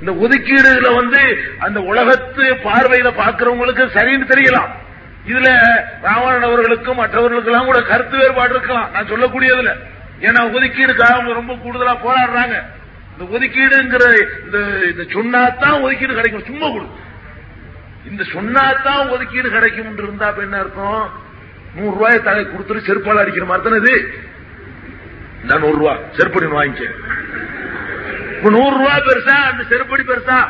இந்த ஒதுக்கீடுல வந்து அந்த உலகத்து பார்வையில பாக்குறவங்களுக்கு சரின்னு தெரியலாம். இதுல ராவணன் அவர்களுக்கும் மற்றவர்களுக்கெல்லாம் கூட கருத்து வேறுபாடு இருக்கலாம். நான் சொல்லக்கூடியதுல. ஏன்னா ஒதுக்கீடுக்காக அவங்க ரொம்ப கூடுதலா போராடுறாங்க. இந்த ஒதுக்கீடுங்கிற இந்த இந்த ஒதுக்கீடு கிடைக்கும். சும்மா கொடு. இந்த சொன்னாத்தான் ஒதுக்கீடு கிடைக்கும் இருந்தா என்ன இருக்கும் நூறு ரூபாய் தலை கொடுத்துட்டு செருப்பால் அடிக்கிற மாதிரி தானே இது? நான் நூறு ரூபாய் செருப்படி வாங்கிக்க. இப்ப நூறு ரூபாய் பெருசா அந்த செருப்படி பெருசா.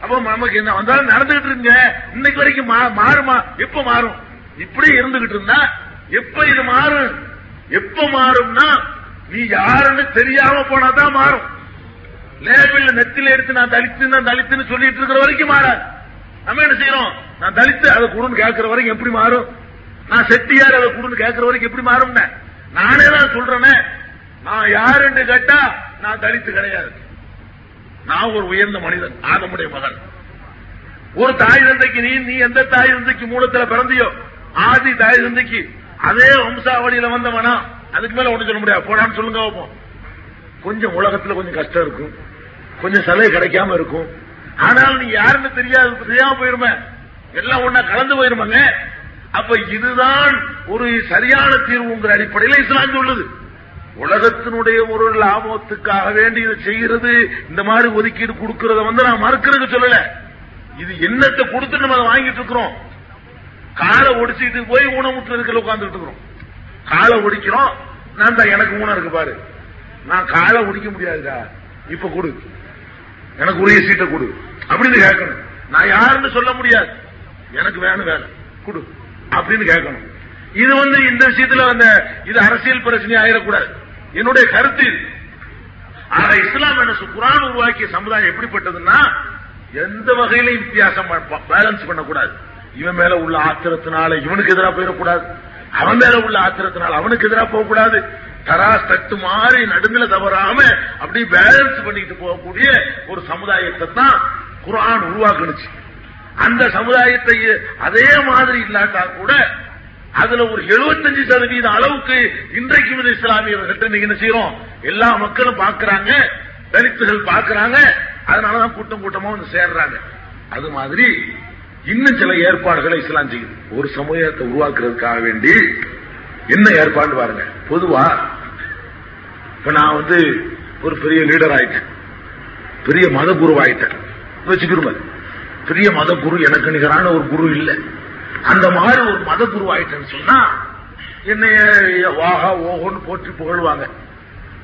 அப்ப நமக்கு என்ன வந்தாலும் நடந்துகிட்டு இருங்க. இன்னைக்கு வரைக்கும் மா- மாறுமா எப்ப மாறும்? இப்படி இருந்துகிட்டு இருந்தா எப்ப இது மாறும்? எப்ப மாறும்னா நீ யாருன்னு தெரியாம போனாதான் மாறும். லேபிள் நெத்தில எடுத்து நான் தலித்து நான் தலித்துன்னு சொல்லிட்டு இருக்கிற வரைக்கும் மாறாது. நம்ம என்ன செய்யறோம்? நான் தலித்து அதை குடுன்னு கேட்கிற வரைக்கும் எப்படி மாறும்? நான் செட்டியார் அதை குடுன்னு கேட்கிற வரைக்கும் எப்படி மாறும் நானே தான் சொல்றேனே. நான் யாருன்னு கேட்டா நான் தலித்து கிடையாது. நான் ஒரு உயர்ந்த மனிதன் ஆதமுடைய மகன். ஒரு தாய் தந்தைக்கு நீ நீ எந்த தாய் தந்தைக்கு மூலத்தில் பிறந்தியோ ஆதி தாய் தந்தைக்கு அதே வம்சாவளியில வந்தவனா அதுக்கு மேல ஒண்ணு சொல்ல முடியாது. போடான்னு சொல்லுங்க பார்ப்போம். கொஞ்சம் உலகத்துல கொஞ்சம் கஷ்டம் இருக்கும். கொஞ்சம் சலுகை கிடைக்காம இருக்கும். ஆனால் நீ யாருன்னு தெரியாது தெரியாம போயிருமே. எல்லாம் ஒன்னா கலந்து போயிருமாங்க. அப்ப இதுதான் ஒரு சரியான தீர்வுங்கிற அடிப்படையில் இஸ்லாம் சொல்லுது. உலகத்தினுடைய ஒரு லாபத்துக்காக வேண்டி இதை செய்கிறது இந்த மாதிரி ஒதுக்கீடு கொடுக்கறத வந்து நான் மறுக்கிறதுக்கு சொல்லல. இது என்னத்தை கொடுத்து நம்ம அதை வாங்கிட்டு இருக்கிறோம். காலை ஒடிச்சிட்டு போய் ஊனமுற்று இருக்கிற உட்காந்துட்டு இருக்கிறோம். காலை ஒடிக்கிறோம். நான் தான் எனக்கு ஊனம் இருக்கு பாரு. நான் காலை ஒடிக்க முடியாதுடா. இப்ப கொடு. எனக்கு உரிய சீட்டை கொடு. அப்படின்னு கேட்கணும். நான் யாருன்னு சொல்ல முடியாது. எனக்கு வேணும் வேலை. கொடு. அப்படின்னு கேட்கணும். இது வந்து இந்த விஷயத்துல அந்த இது அரசியல் பிரச்சனை ஆயிடக்கூடாது. என்னுடைய கருத்து இது. ஆக இஸ்லாம் என்ன குரான் உருவாக்கிய சமுதாயம் எப்படிப்பட்டதுன்னா எந்த வகையிலையும் வித்தியாசம் பேலன்ஸ் பண்ணக்கூடாது. இவன் மேல உள்ள ஆத்திரத்தினால இவனுக்கு எதிராக போயிடக்கூடாது. அவன் மேல உள்ள ஆத்திரத்தினால அவனுக்கு எதிராக போகக்கூடாது. தராஸ் தட்டு மாறி நடுநில தவறாம அப்படி பேலன்ஸ் பண்ணிட்டு போகக்கூடிய ஒரு சமுதாயத்தை தான் குரான் உருவாக்குனுச்சு. அந்த சமுதாயத்தை அதே மாதிரி இல்லாட்டா கூட அதுல ஒரு 75% சதவீத அளவுக்கு இன்றைக்கு இந்த இஸ்லாமியர்கள்ட்ட என்ன செய்யறோம்? எல்லா மக்களும் பார்க்கறாங்க தலித்துகள் பார்க்கறாங்க அதனாலதான் கூட்டம் கூட்டமா வந்து சேர்றாங்க. அது மாதிரி இன்னும் சில ஏற்பாடுகளை இஸ்லாம் செய்யுது. ஒரு சமூகத்தை உருவாக்குறதுக்காக வேண்டி என்ன ஏற்பாடு பாருங்க. பொதுவா இப்ப நான் வந்து ஒரு பெரிய லீடர் ஆயிட்டேன். பெரிய மத குரு ஆயிட்டேன். வச்சுக்கிறோம் பெரிய மத குரு எனக்கு நிகரான ஒரு குரு இல்லை. அந்த மாதிரி ஒரு மத குருவாயிட்டேன்னு சொன்னா என்னைய வாகா ஓஹோன்னு போற்றி புகழ்வாங்க.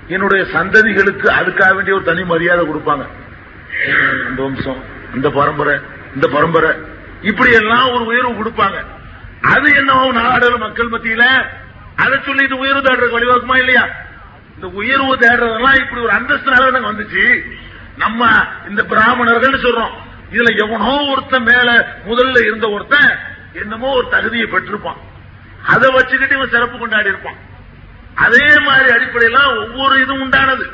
என்னுடைய சந்ததிகளுக்கு அதுக்காக வேண்டிய ஒரு தனி மரியாதை கொடுப்பாங்க. இந்த வம்சம் இந்த பரம்பரை இந்த பரம்பரை. இப்படி எல்லாம் ஒரு உயர்வு கொடுப்பாங்க. அது என்னவோ நாடு மக்கள் மத்தியில அதை சொல்லிட்டு உயர்வு தேடுறதுக்கு வழிவாக்குமா இல்லையா? இந்த உயர்வு தேடுறதெல்லாம் இப்படி ஒரு அந்தஸ்துனால நாங்க வந்துச்சு. நம்ம இந்த பிராமணர்கள் சொல்றோம். இதுல எவனோ ஒருத்தன் மேல முதல்ல இருந்த ஒருத்தன் என்னமோ ஒரு தகுதியை பெற்றிருப்பான். அதை வச்சுக்கிட்டு இவன் சிறப்பு கொண்டாடி இருப்பான். அதே மாதிரி அடிப்படையில ஒவ்வொரு இதுவும் உண்டானது.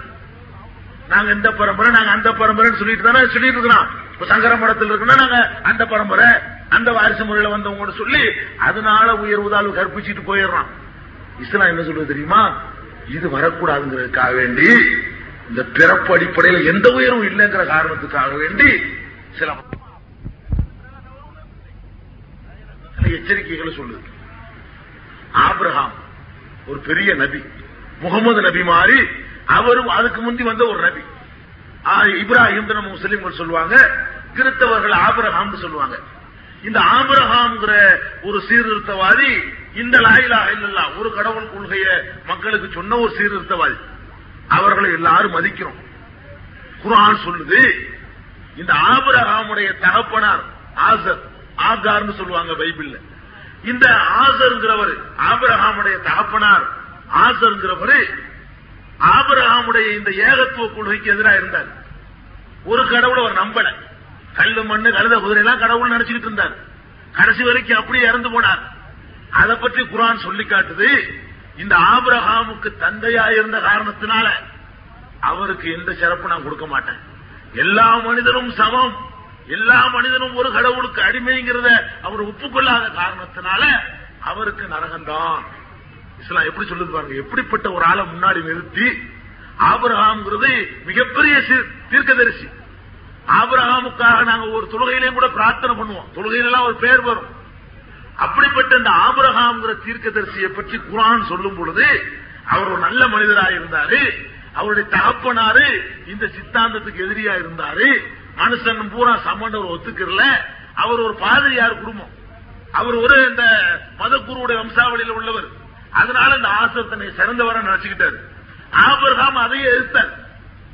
நாங்க இந்த பரம்பரை நாங்க அந்த பரம்பரைன்னு சொல்லிட்டு தானே சொல்லிட்டு இருக்கிறோம். இப்ப சங்கர மடத்தில் இருக்குன்னா நாங்க அந்த பரம்பரை அந்த வாரிசு முறையில வந்தவங்க சொல்லி அதனால உயர்வு தாழ்வு கற்பிச்சுட்டு போயிடுறான். இஸ்லாம் என்ன சொல்றது தெரியுமா? இது வரக்கூடாதுங்கிறதுக்காக வேண்டி இந்த பிறப்பு அடிப்படையில் எந்த உயர்வும் இல்லைங்கிற காரணத்துக்காக வேண்டி சில சில எச்சரிக்கைகளை சொல்லுது. ஆப்ரஹாம் ஒரு பெரிய நபி. முகமது நபி மாறி அவரும் அதுக்கு முந்தி வந்த ஒரு நபி. இப்ராஹிம் நம்ம முஸ்லிம்கள் சொல்லுவாங்க. கிறிஸ்தவர்கள் ஆபிரஹாம் சொல்லுவாங்க. இந்த ஆபிரகாம்ங்கிற ஒரு சீர்திருத்தவாதி இந்த லாயிலா இல்லல்லா ஒரு கடவுள் கொள்கைய மக்களுக்கு சொன்ன ஒரு சீர்திருத்தவாதி. அவர்களை எல்லாரும் மதிக்கிறோம். குரான் சொல்லுது இந்த ஆபிரஹாமுடைய தகப்பனார் ஆசர் ஆகார்னு சொல்லுவாங்க பைபிள்ல. இந்த ஆசர்ங்கிறவர் ஆபிரகாமுடைய தகப்பனார். ஆசர்ங்கிறவர் ஆபிரஹாமுடைய இந்த ஏகத்துவ கொள்கைக்கு எதிராக இருந்தார். ஒரு கடவுளை அவர் நம்பல. கல்லு மண்ணு கழுத குதிரை எல்லாம் கடவுள் நினைச்சுக்கிட்டு இருந்தார். கடைசி வரைக்கும் அப்படியே இறந்து போனார். அதை பற்றி குரான் சொல்லி காட்டுது. இந்த ஆபிரஹாமுக்கு தந்தையா இருந்த காரணத்தினால அவருக்கு எந்த சிறப்பு நான் கொடுக்க மாட்டேன். எல்லா மனிதரும் சமம். எல்லா மனிதனும் ஒரு கடவுளுக்கு அடிமைங்கிறத அவர் ஒப்புக்கொள்ளாத காரணத்தினால அவருக்கு நரகம்தான். இஸ்லாம் எப்படி சொல்லுது பாருங்க எப்படிப்பட்ட ஒரு ஆளை முன்னாடி நிறுத்தி ஆபிரகாம்ங்கிறது மிகப்பெரிய தீர்க்கதரிசி. ஆபிரகாமுக்காக நாங்க ஒரு தொழுகையிலையும் கூட பிரார்த்தனை பண்ணுவோம். தொழுகையிலாம் ஒரு பேர் வரும். அப்படிப்பட்ட இந்த ஆபிரகாம்ங்கிற தீர்க்கதரிசியை பற்றி குரான் சொல்லும் பொழுது அவர் ஒரு நல்ல மனிதராக இருந்தாரு அவருடைய தகப்பனாரு இந்த சித்தாந்தத்துக்கு எதிரியா இருந்தாரு மனுஷன் பூரா சமண்டவர் ஒத்துக்கிறல. அவர் ஒரு பாதிரியார் குடும்பம். அவர் ஒரு இந்த மதக்குருவுடைய வம்சாவளியில் உள்ளவர். அதனால இந்த ஆசர் தன்னை சிறந்தவர நினைச்சுக்கிட்டாரு. ஆபிரகாம் அதையே எதிர்த்தார்.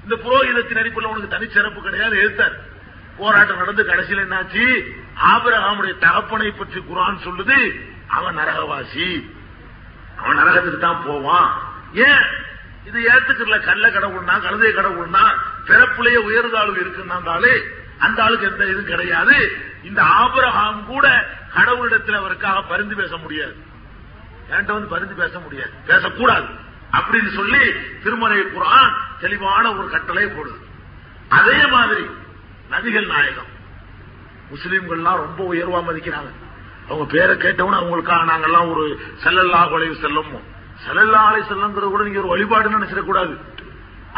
இந்த புரோகிதத்தின் அடிப்படையில் உனக்கு தனிச்சிறப்பு கிடையாது எதிர்த்தார். போராட்டம் நடந்து கடைசியில் என்னாச்சு? ஆபிரகாமுடைய தகப்பனை பற்றி குரான் சொல்லுது. அவன் நரகவாசி. அவன் நரகத்துக்கு தான் போவான். ஏன்? இது ஏத்துக்கல கள்ள கடவுள்னா கழுதை கடவுள்னா பிறப்புலேயே உயர்ந்தாலும் இருக்குன்னாலே அந்த ஆளுக்கு எந்த இதுவும் கிடையாது. இந்த ஆபரகம் கூட கடவுளிடத்தில் அவருக்காக பரிந்து பேச முடியாது. என்கிட்ட வந்து பரிந்து பேச முடியாது. பேசக்கூடாது. அப்படின்னு சொல்லி திருமலை குரான் தெளிவான ஒரு கட்டளை போடுது. அதே மாதிரி நபிகள் நாயகம். முஸ்லீம்கள்லாம் ரொம்ப உயர்வா மதிக்கிறாங்க. அவங்க பேரை கேட்டவன அவங்களுக்காக நாங்கெல்லாம் ஒரு செல்லல்லா குலைவு செல்லும் செல்லல்லா அலை கூட நீங்க ஒரு வழிபாடுன்னு நினைச்சிடக்கூடாது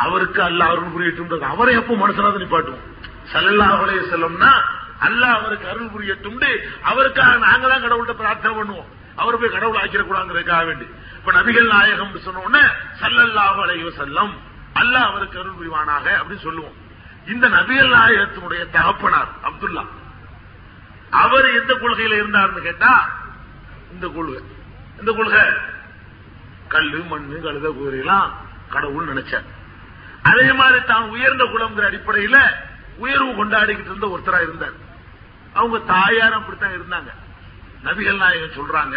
அவருக்கு அல்ல அருள் புரியட்டும் அவரை எப்போ மனுஷனாக நிப்பாட்டுவோம்? செல்லல்லா செல்லம்னா அல்லாஹ் அல்ல அவருக்கு அருள் புரியட்டும் அவருக்காக நாங்க தான் கடவுள்கிட்ட பிரார்த்தனை பண்ணுவோம். அவர் போய் கடவுள் ஆக்கிடக்கூடாதுங்கிறதுக்காக வேண்டி. இப்ப நபிகள் நாயகம் சொன்ன உடனே சல்லல்லாஹு செல்லம் அல்லாஹ் அவருக்கு அருள் புரிவானாக அப்படின்னு சொல்லுவோம். இந்த நபிகள் நாயகத்தினுடைய தகப்பனார் அப்துல்லா. அவர் எந்த கொள்கையில இருந்தார்னு கேட்டா இந்த கொள்கை. இந்த கொள்கை. கல்லு மண்ணு கழுத குதிரையெல்லாம் கடவுள் நினைச்சார். அதே மாதிரி தான் உயர்ந்த குலம்ங்கிற அடிப்படையில உயர்வு கொண்டாடிக்கிட்டு இருந்த ஒருத்தரா இருந்தார். அவங்க தாயார் அப்படித்தான் இருந்தாங்க. நபிகள் நாயகன் சொல்றாங்க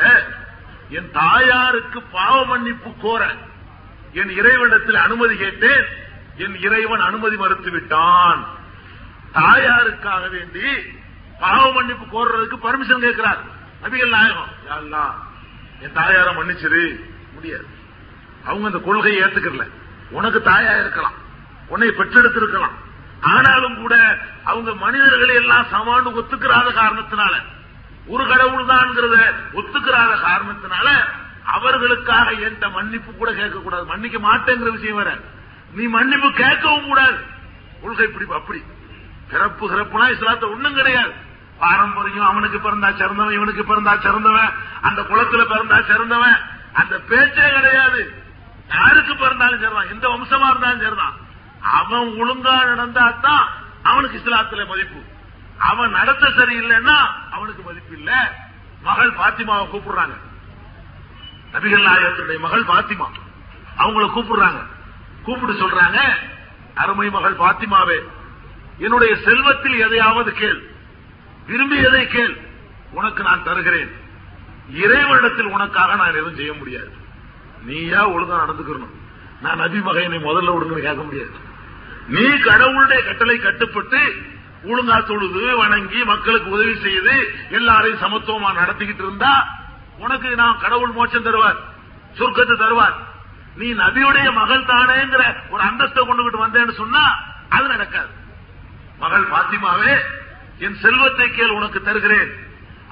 என் தாயாருக்கு பாவ மன்னிப்பு கோர என் இறைவனிடத்தில் அனுமதி கேட்டேன். என் இறைவன் அனுமதி மறுத்து விட்டான் தாயாருக்காக வேண்டி பாவ மன்னிப்பு கோர்றதுக்கு பர்மிஷன் கேட்கிறார். நபிகள் நாயகம் என் தாயார மன்னிச்சிரு. முடியாது. அவங்க அந்த கொள்கையை ஏத்துக்கல உனக்கு தாயா இருக்கலாம். உன்னை பெற்றெடுத்திருக்கலாம். ஆனாலும் கூட அவங்க மனிதர்களை எல்லாம் சமாண்டு ஒத்துக்கிறாத காரணத்தினால ஒரு கடவுள் தான்ங்கிறத ஒத்துக்கிறாத காரணத்தினால அவர்களுக்காக என்கிட்ட மன்னிப்பு கூட கேட்கக்கூடாது. மன்னிக்க மாட்டேங்கிற விஷயம் வேற. நீ மன்னிப்பு கேட்கவும் கூடாது. கொள்கை இப்படி அப்படி. பிறப்பு சிறப்புனா இஸ்லாத்த ஒண்ணும் கிடையாது. பாரம்பரியம் அவனுக்கு பிறந்தா சிறந்தவன் இவனுக்கு பிறந்தா சிறந்தவன் அந்த குளத்துல பிறந்தா சிறந்தவன் அந்த பேச்சே கிடையாது. யாருக்கு பிறந்தாலும் சரிதான். எந்த வம்சமா இருந்தாலும் சரிதான். அவன் ஒழுங்கா நடந்தா தான் அவனுக்கு இஸ்லாத்துல மதிப்பு. அவன் நடத்த சரியில்லைன்னா அவனுக்கு மதிப்பு இல்ல. மகள் பாத்திமாவை கூப்பிடுறாங்க. நபிகள் நாயகத்துடைய மகள் பாத்திமா. அவங்கள கூப்பிடுறாங்க. கூப்பிட்டு சொல்றாங்க அருமை மகள் பாத்திமாவே என்னுடைய செல்வத்தில் எதையாவது கேள். விரும்பியதை கேள். உனக்கு நான் தருகிறேன். இறைவனிடத்தில் உனக்காக நான் எதுவும் செய்ய முடியாது. நீயா ஒழுங்கா நடந்துக்கணும். நான் நபி மகையனை முதல்ல விடுங்கன்னு கேட்க முடியாது. நீ கடவுளுடைய கட்டளை கட்டுப்பட்டு ஒழுங்கா தொழுது வணங்கி மக்களுக்கு உதவி செய்து எல்லாரையும் சமத்துவமா நடத்திக்கிட்டு இருந்தா உனக்கு நான் கடவுள் மோட்சம் தருவார் சொர்க்கத்தை தருவார். நீ நபியுடைய மகள் தானேங்கிற ஒரு அந்தஸ்தை கொண்டுகிட்டு வந்தேன்னு சொன்னா அது நடக்காது. மகள் பாத்திமாவே என் செல்வத்தை கேள் உனக்கு தருகிறேன்.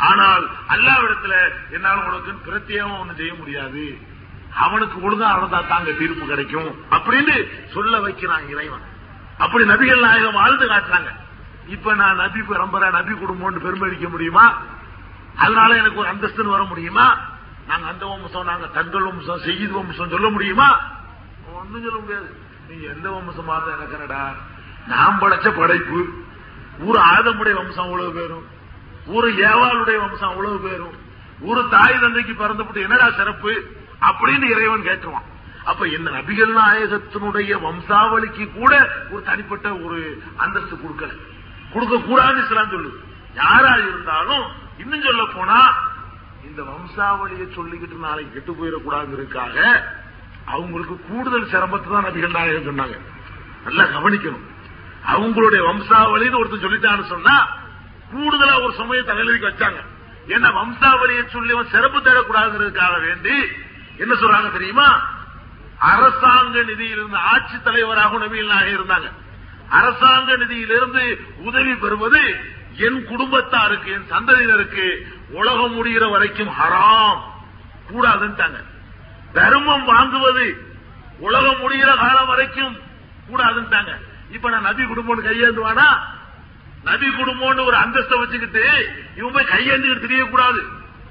ஆனால் அல்லாவிடத்துல என்னால் உனக்கு பிரத்யேகம் ஒண்ணு செய்ய முடியாது. அவனுக்கு ஒழுங்கா நடந்தா தாங்க தீர்ப்பு கிடைக்கும். அப்படின்னு சொல்ல வைக்கிறான் இறைவன். அப்படி நபிகள் நாயகம் வாழ்ந்து காட்டுறாங்க. இப்ப நான் நபி பரம்பரை நபி குடும்பம்னு பெருமை அடிக்க முடியுமா? அதனால எனக்கு ஒரு அந்தஸ்துன்னு வர முடியுமா? நாங்க அந்த வம்சம் நாங்க தங்கள் வம்சம் செய்யுது வம்சம் சொல்ல முடியுமா? ஒண்ணும் சொல்ல முடியாது. நீ எந்த வம்சமா இருந்தா எனக்கு நான் படைச்ச படைப்பு. ஊர் ஆதமுடைய வம்சம் அவ்வளவு பேரும். ஊரு ஏவாளுடைய வம்சம் அவ்வளவு பேரும். ஊரு தாய் தந்தைக்கு பிறந்தப்பட்டு என்னடா சிறப்பு? அப்படின்னு இறைவன் கேட்டுருவான். அப்ப இந்த நபிகள் நாயகத்தினுடைய வம்சாவளிக்கு கூட ஒரு தனிப்பட்ட ஒரு அந்தஸ்து கொடுக்கல. கொடுக்க கூடாதுன்னு இஸ்லாம் சொல்லுது. யாரா இருந்தாலும் இன்னும் சொல்ல போனா இந்த வம்சாவளியை சொல்லிக்கிட்டு நாளைக்கு கெட்டு போயிடக்கூடாதுக்காக அவங்களுக்கு கூடுதல் சிரமத்தை தான் நபிகள் நாயகம் சொன்னாங்க. நல்லா கவனிக்கணும். அவங்களுடைய வம்சாவளின்னு ஒருத்தர் சொல்லிட்டான்னு சொன்னா கூடுதலா ஒரு சமயம் தலைவலிக்கு வச்சாங்க. ஏன்னா வம்சாவளியை சொல்லி சிறப்பு தரக்கூடாதுங்கிறதுக்காக வேண்டி என்ன சொல்றாங்க தெரியுமா? அரசாங்க நிதியிலிருந்து ஆட்சி தலைவராக நபிகள் இருந்தாங்க. அரசாங்க நிதியிலிருந்து உதவி பெறுவது என் குடும்பத்தாருக்கு என் சந்ததியினருக்கு உலகம் முடிகிற வரைக்கும் ஹராம். கூடாதுன்ட்டாங்க. தர்மம் வாங்குவது உலகம் முடிகிற காலம் வரைக்கும் கூடாதுன்ட்டாங்க. இப்ப நான் நபி குடும்பம் கையேந்துவானா? நபி குடும்பம்னு ஒரு அந்தஸ்தை வச்சுக்கிட்டு இவன் போய் கையேந்திக்கிட்டு தெரியக்கூடாது.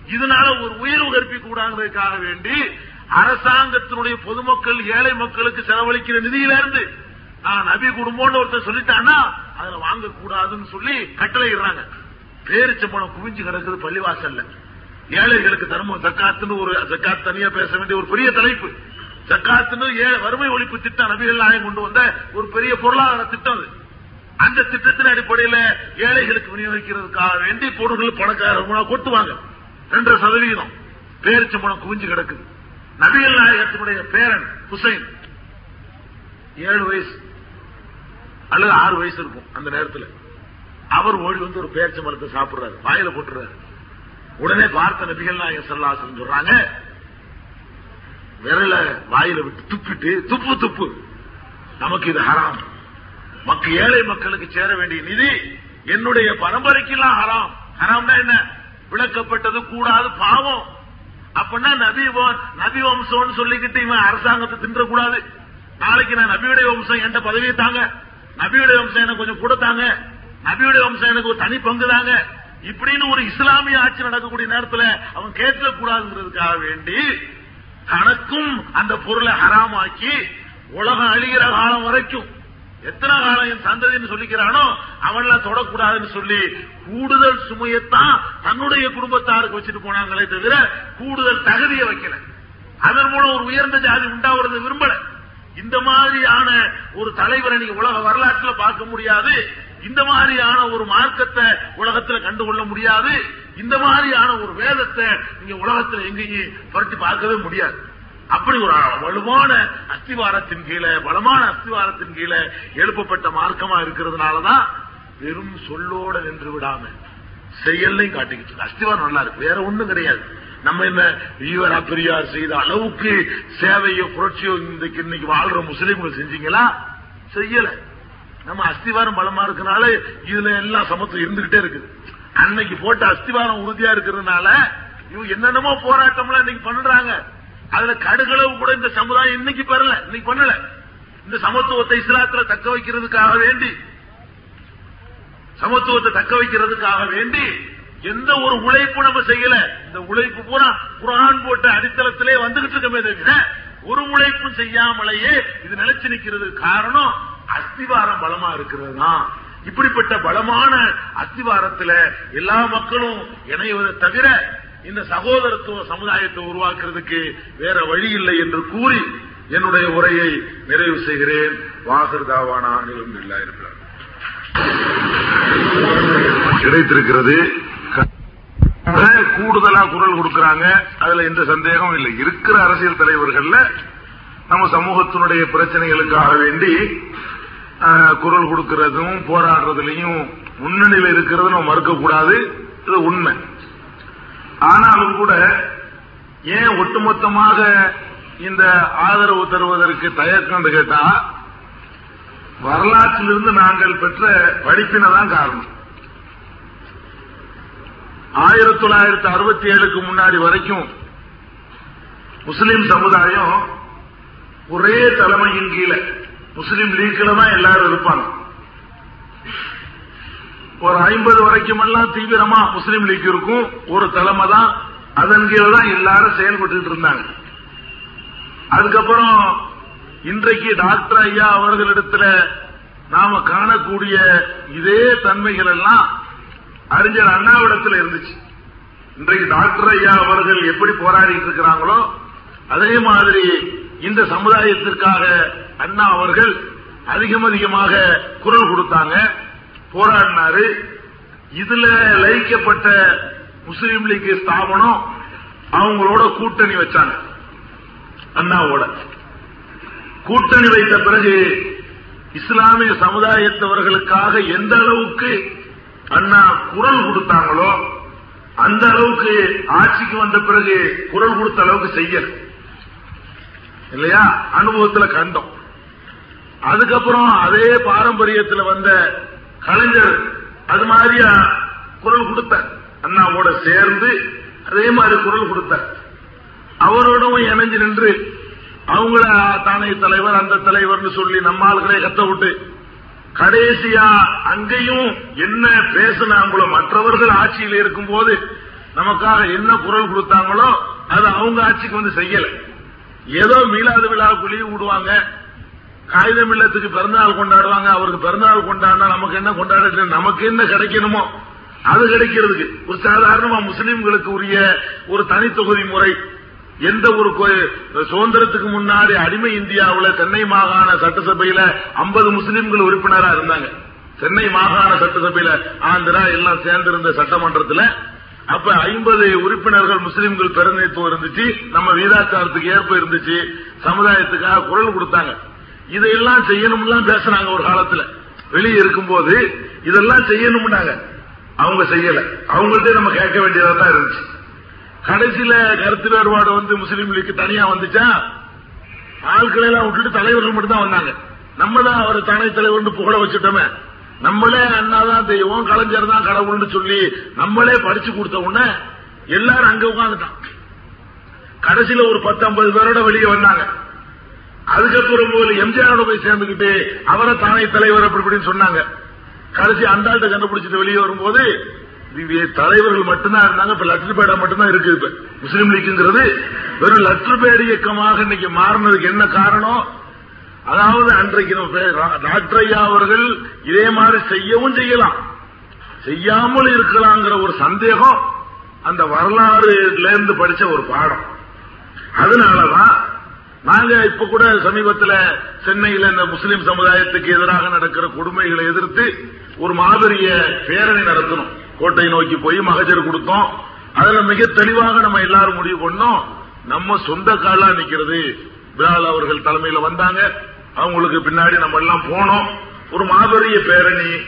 இதனால ஒரு உயர்வு கற்பிக்க கூடாதுக்காக வேண்டி அரசாங்கத்தினுடைய பொதுமக்கள் ஏழை மக்களுக்கு செலவழிக்கிற நிதியில இருந்து நான் நபி குடும்பம்னு ஒருத்தர் சொல்லிட்டான்னா அதுல வாங்கக்கூடாதுன்னு சொல்லி கட்டளையிடுறாங்க. பேரிச்சம்பளம் குவிஞ்சு கிடக்குது பள்ளிவாசல்ல. ஏழைகளுக்கு தர்மம் சக்காத்துன்னு ஒரு சக்காத் தனியா பேச வேண்டிய ஒரு பெரிய தலைப்பு. சக்காத்துன்னு ஏழை வறுமை ஒழிப்பு திட்டம் நபிகள் நாயகம் கொண்டு வந்த ஒரு பெரிய பொருளாதார திட்டம் அது. அந்த திட்டத்தின் அடிப்படையில் ஏழைகளுக்கு விநியோகிக்கிறதுக்காக வேண்டி பொருட்கள் பணக்காரங்க கொட்டுவாங்க. ரெண்டு சதவீதம். பேரிச்சம்பளம் குவிஞ்சு கிடக்குது. நபிகள் நாயகத்தினுடைய பேரன் ஹுசைன் ஏழு வயசு அல்லது ஆறு வயசு இருக்கும் அந்த நேரத்தில். அவர் ஓடி வந்து ஒரு பேரிச்ச மரத்தை சாப்பிடுறாரு. வாயில போட்டுறாரு. உடனே பார்த்த நபிகள் நாயகம் செல்லாசன் சொல்றாங்க விரல வாயில விட்டு துப்பிட்டு துப்பு துப்பு. நமக்கு இது ஹராம். மக்க ஏழை மக்களுக்கு சேர வேண்டிய நிதி என்னுடைய பரம்பரைக்கெல்லாம் ஹராம். ஹராம்னா என்ன? விளக்கப்பட்டது கூடாது பாவம். அப்படின்னா நபி நபி வம்சம்னு சொல்லிக்கிட்டு இவன் அரசாங்கத்தை தின்ற கூடாது நாளைக்கு நான் நபியுடைய வம்சம் என்கிட்ட பதவியை தாங்க. நபியுடைய வம்சம் எனக்கு கொஞ்சம் கொடுத்தாங்க நபியுடைய வம்சம் எனக்கு ஒரு தனி பங்கு தாங்க. இப்படின்னு ஒரு இஸ்லாமிய ஆட்சி நடக்கக்கூடிய நேரத்தில் அவன் கேட்க கூடாதுங்கிறதுக்காக வேண்டி தனக்கும் அந்த பொருளை ஹராமாக்கி உலகம் அழிகிற காலம் வரைக்கும் எத்தனை காலம் என் சந்ததின்னு சொல்லிக்கிறானோ அவன்லாம் தொடக்கூடாதுன்னு சொல்லி கூடுதல் சுமையத்தான் தன்னுடைய குடும்பத்தாருக்கு வச்சுட்டு போனாங்களே தவிர கூடுதல் தகுதியை வைக்கல. அதன் மூலம் ஒரு உயர்ந்த ஜாதி உண்டாகிறது விரும்பல. இந்த மாதிரியான ஒரு தலைவரை நீங்க உலக வரலாற்றுல பார்க்க முடியாது. இந்த மாதிரியான ஒரு மார்க்கத்தை உலகத்துல கண்டுகொள்ள முடியாது. இந்த மாதிரியான ஒரு வேதத்தை நீங்க உலகத்துல எங்கேயும் புரட்டி பார்க்கவே முடியாது. அப்படி ஒரு வலுவான அஸ்திவாரத்தின் கீழே பலமான அஸ்திவாரத்தின் கீழே எழுப்பப்பட்ட மார்க்கமா இருக்கிறதுனாலதான் வெறும் சொல்லோட நின்று விடாம செயல்லையும் காட்டிக்கிட்டு இருக்கு. அஸ்திவாரம் நல்லா இருக்கு. வேற ஒண்ணும் கிடையாது. நம்ம என்ன ஈவரா பெரியார் செய்த அளவுக்கு சேவையோ புரட்சியோ இன்றைக்கு இன்னைக்கு வாழ்ற முஸ்லீம்கள் செஞ்சீங்களா? செய்யல. நம்ம அஸ்திவாரம் பலமா இருக்கனால இதுல எல்லாம் சமத்துவம் இருந்துகிட்டே இருக்குது. அன்னைக்கு போட்ட அஸ்திவாரம் உறுதியா இருக்கிறதுனால இவங்க என்னென்னமோ போராட்டம்லாம் இன்னைக்கு பண்றாங்க. அதுல கடுகளவு கூட இந்த சமுதாயம் இன்னைக்கு பெறல இன்னைக்கு பண்ணல. இந்த சமத்துவத்தை இஸ்லாத்துல தக்க வைக்கிறதுக்காக வேண்டி சமத்துவத்தை தக்க வைக்கிறதுக்காக வேண்டி எந்த ஒரு உழைப்பு நம்ம செய்யல. இந்த உழைப்பு பூரா குரான் போட்ட அடித்தளத்திலே வந்துகிட்டு இருக்கமே தவிர ஒரு உழைப்பும் செய்யாமலேயே இது நிலைச்சு நிக்கிறது காரணம் அஸ்திவாரம் பலமா இருக்கிறது தான். இப்படிப்பட்ட பலமான அஸ்திவாரத்துல எல்லா மக்களும் இணைவதை தவிர இந்த சகோதரத்துவ சமுதாயத்தை உருவாக்குறதுக்கு வேற வழி இல்லை என்று கூறி என்னுடைய உரையை நிறைவு செய்கிறேன். வாசர்தாவானா நிலம் இல்லா இருக்கிறார் கிடைத்திருக்கிறது. கூடுதலா குரல் கொடுக்கிறாங்க. அதுல எந்த சந்தேகமும் இல்லை. இருக்கிற அரசியல் தலைவர்கள்ல நம்ம சமூகத்தினுடைய பிரச்சனைகளுக்காக வேண்டி ஆஹ், குரல் கொடுக்கறதும் போராடுறதுலயும் முன்னணியில் இருக்கிறது நம்ம மறுக்கக்கூடாது. இது உண்மை. ஆனாலும் கூட ஏன் ஒட்டுமொத்தமாக இந்த ஆதரவு தருவதற்கு தயக்கம் கேட்டா வரலாற்றிலிருந்து நாங்கள் பெற்ற படிப்பினதான் காரணம். ஆயிரத்தி தொள்ளாயிரத்தி அறுபத்தி ஏழுக்கு முன்னாடி வரைக்கும் முஸ்லீம் சமுதாயம் ஒரே தலைமையின் கீழே முஸ்லீம் லீக்ல தான் எல்லாரும் இருப்பாங்க. ஒரு ஐம்பது வரைக்கும் எல்லாம் தீவிரமா முஸ்லீம் லீக் இருக்கும். ஒரு தலைமை தான். அதன் கீழே தான் எல்லாரும் செயல்பட்டு இருந்தாங்க. அதுக்கப்புறம் இன்றைக்கு டாக்டர் ஐயா அவர்களிடத்துல நாம காணக்கூடிய இதே தன்மைகள் எல்லாம் அறிஞர் அண்ணாவிடத்தில் இருந்துச்சு. இன்றைக்கு டாக்டர் ஐயா அவர்கள் எப்படி போராடிட்டு இருக்கிறாங்களோ அதே மாதிரி இந்த சமுதாயத்திற்காக அண்ணா அவர்கள் அதிகம் அதிகமாக குரல் கொடுத்தாங்க. போராடினாரு. இதுல லயிக்கப்பட்ட முஸ்லீம் லீக் ஸ்தாபனம் அவங்களோட கூட்டணி வச்சாங்க. அண்ணாவோட. கூட்டணி வைத்த பிறகு இஸ்லாமிய சமுதாயத்தவர்களுக்காக எந்த அளவுக்கு அண்ணா குரல் கொடுத்தாங்களோ அந்த அளவுக்கு ஆட்சிக்கு வந்த பிறகு குரல் கொடுத்த அளவுக்கு செய்யல. இல்லையா? அனுபவத்துல கண்டோம். அதுக்கப்புறம் அதே பாரம்பரியத்தில் வந்த கலைஞர் அது மாதிரியா குரல் கொடுத்தார். அண்ணாவோட சேர்ந்து அதே மாதிரி குரல் கொடுத்தார். அவரோடவும் இணைஞ்சு நின்று அவங்கள தானே தலைவர் அந்த தலைவர்னு சொல்லி நம்ம ஆளுகளே கத்த விட்டு கடைசியா அங்கேயும் என்ன பேசினாங்களோ மற்றவர்கள் ஆட்சியில் இருக்கும்போது நமக்காக என்ன குரல் கொடுத்தாங்களோ அது அவங்க ஆட்சிக்கு வந்து செய்யல. ஏதோ மீளாத விழாவுக்கு லீவு விடுவாங்க. காகிதம் இல்லத்துக்கு பிறந்தநாள் கொண்டாடுவாங்க. அவருக்கு பிறந்தநாள் கொண்டாடினா நமக்கு என்ன கொண்டாட நமக்கு என்ன கிடைக்கணுமோ அது கிடைக்கிறதுக்கு. ஒரு சாதாரணமா முஸ்லீம்களுக்கு உரிய ஒரு தனித்தொகுதி முறை. எந்த ஒரு சுதந்திரத்துக்கு முன்னாடி அடிமை இந்தியாவில் சென்னை மாகாண சட்டசபையில ஐம்பது முஸ்லீம்கள் உறுப்பினரா இருந்தாங்க. சென்னை மாகாண சட்டசபையில ஆந்திரா எல்லாம் சேர்ந்திருந்த சட்டமன்றத்தில் அப்ப ஐம்பது உறுப்பினர்கள் முஸ்லீம்கள் பிரதிநிதித்துவம் இருந்துச்சு. நம்ம வீதாச்சாரத்துக்கு ஏற்ப இருந்துச்சு. சமுதாயத்துக்காக குரல் கொடுத்தாங்க. இதையெல்லாம் செய்யணும்லாம் பேசுறாங்க ஒரு காலத்துல. வெளியே இருக்கும்போது இதெல்லாம் செய்யணும்னாங்க. அவங்க செய்யல. அவங்கள்ட்ட நம்ம கேட்க வேண்டியதா தான் இருந்துச்சு. கடைசியில கருத்து வேறுபாடு வந்து முஸ்லீம் லீக் தனியா வந்துச்சா? ஆட்களை எல்லாம் விட்டுட்டு தலைவர்கள் மட்டும் தான் வந்தாங்க. நம்ம தான் அவர் தானே தலைவர்னு புகழ வச்சுட்டோமே. நம்மளே அண்ணாதான் தெய்வம் கலைஞர் தான் கடவுள்னு சொல்லி நம்மளே படிச்சு கொடுத்த உடனே எல்லாரும் அங்க உட்காந்துட்டான் கடைசியில ஒரு பத்து ஐம்பது பேரோட வெளியே வந்தாங்க. அதுக்கப்புறம் ஒரு எம்ஜிஆரோட போய் சேர்ந்துக்கிட்டு அவரை தானே தலைவர் அப்படி இப்படின்னு சொன்னாங்க. கடைசி அந்த ஆள்கிட்ட கண்டுபிடிச்சிட்டு வெளியே வரும்போது தலைவர்கள் மட்டும்தான் இருந்தாங்க இப்ப லட்ச பேடா மட்டும்தான் இருக்கு இப்ப. முஸ்லீம் லீக்குங்கிறது வெறும் லட்ச பேடு இயக்கமாக இன்னைக்கு மாறினதுக்கு என்ன காரணம்? அதாவது அன்றைக்கு டாக்டரையா ஐயா அவர்கள் இதே மாதிரி செய்யவும் செய்யலாம். செய்யாமல் இருக்கலாங்கிற ஒரு சந்தேகம் அந்த வரலாறுல இருந்து படிச்ச ஒரு பாடம். அதனாலதான் நாங்க இப்ப கூட சமீபத்தில் சென்னையில் இந்த முஸ்லீம் சமுதாயத்துக்கு எதிராக நடக்கிற கொடுமைகளை எதிர்த்து ஒரு மாதிரிய பேரணி நடத்தணும். கோட்டை நோக்கி போய் மகஜர் கொடுத்தோம். அதுல மிக தெளிவாக நம்ம எல்லாரும் முடிவு பண்ணோம். நம்ம சொந்த காலா நிக்கிறது. பிலால் அவர்கள் தலைமையில வந்தாங்க. அவங்களுக்கு பின்னாடி நம்ம எல்லாம் போனோம். ஒரு மாபெரிய பேரணி.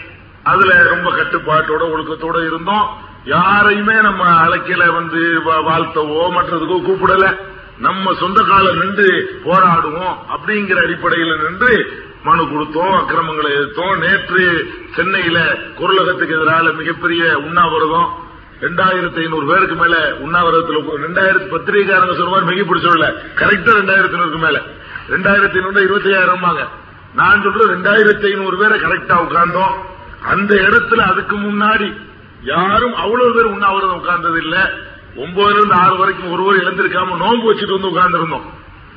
அதுல ரொம்ப கட்டுப்பாட்டோட ஒழுக்கத்தோட இருந்தோம். யாரையுமே நம்ம அழைக்கல வந்து வா- வாழ்த்தவோ மற்றதுக்கோ கூப்பிடல. நம்ம சொந்த காலம் நின்று போராடுவோம் அப்படிங்கிற அடிப்படையில் நின்று மனு கொடுத்தோம் அக்கிரமங்களை எதிர்த்தோம். நேற்று சென்னையில குரலகத்துக்கு எதிராக மிகப்பெரிய உண்ணாவிரதம். ரெண்டாயிரத்தி ஐநூறு பேருக்கு மேல உண்ணாவிரதத்தில் ரெண்டாயிரத்தி பத்திரிகைக்காரங்க சொல்லுவாங்க மிக பிடிச்சவில்ல கரெக்டா ரெண்டாயிரத்தி ஐநூறுக்கு மேல. ரெண்டாயிரத்தி ஐநூறு இருபத்தி ஐயாயிரம் நான் சொல்றேன் ரெண்டாயிரத்தி ஐநூறு பேரை கரெக்டா உட்கார்ந்தோம். அந்த இடத்துல அதுக்கு முன்னாடி யாரும் அவ்வளவு பேர் உண்ணாவிரதம் உட்கார்ந்தது இல்ல ஒன்பதுல இருந்து ஆறு வரைக்கும் ஒருவர் எழுந்திருக்காம நோன்பு வச்சுட்டு வந்து உட்கார்ந்துருந்தோம்.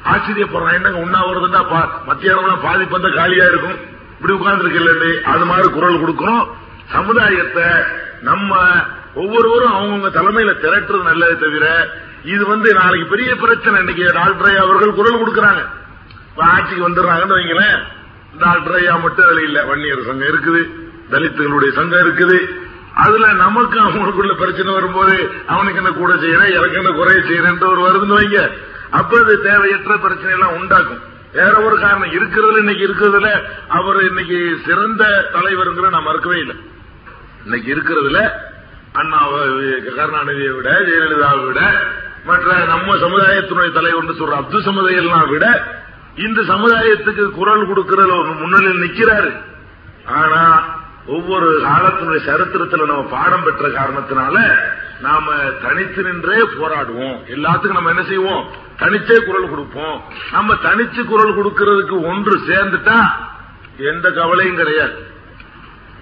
ஆச்சரியப்படுறேன் என்னங்க உண்ணாவிரதம்னா பா- மத்தியானம் பாதி பந்த காலியா இருக்கும். இப்படி உட்கார்ந்துருக்கு அது மாதிரி குரல் கொடுக்கணும் சமுதாயத்தை நம்ம ஒவ்வொருவரும் அவங்கவுங்க தலைமையில திரட்டுறது நல்லது தவிர இது வந்து நாளைக்கு பெரிய பிரச்சனை. இன்னைக்கு டாக்டர் ஐயா அவர்கள் குரல் கொடுக்கறாங்க. ஆட்சிக்கு வந்துடுறாங்கன்னு வைங்களேன். டாக்டர் ஐயா மட்டும் அதுல இல்ல வன்னியர் சங்கம் இருக்குது. தலித்துகளுடைய சங்கம் இருக்குது. அதுல நமக்கு அவங்களுக்குள்ள பிரச்சனை வரும்போது அவனுக்கு என்ன கூட செய்யறேன் எனக்கு என்ன குறைய செய்யறேன் ஒரு வருதுன்னு வைங்க. அப்ப அது தேவையற்ற பிரச்சனை எல்லாம் உண்டாக்கும் வேற ஒரு காரணம் இருக்கிறதுல இன்னைக்கு இருக்கிறதுல அவர் இன்னைக்கு சிறந்த தலைவருங்கிற நான் மறக்கவே இல்லை. இன்னைக்கு இருக்கிறதுல அண்ணா கருணாநிதியை விட ஜெயலலிதாவை விட மற்ற நம்ம சமுதாயத்தினுடைய தலைவர் சொல்ற அப்துல் சமுதாயெல்லாம் விட இந்த சமுதாயத்துக்கு குரல் கொடுக்கறதுல ஒரு முன்னிலையில் நிக்கிறாரு. ஆனா ஒவ்வொரு காலத்தினுடைய சரித்திரத்துல நம்ம பாடம் பெற்ற காரணத்தினால நாம தனித்து நின்றே போராடுவோம். எல்லாத்துக்கும் நம்ம என்ன செய்வோம்? தனிச்சே குரல் கொடுப்போம். நம்ம தனிச்சு குரல் கொடுக்கறதுக்கு ஒன்று சேர்ந்துட்டா எந்த கவலையும் கிடையாது.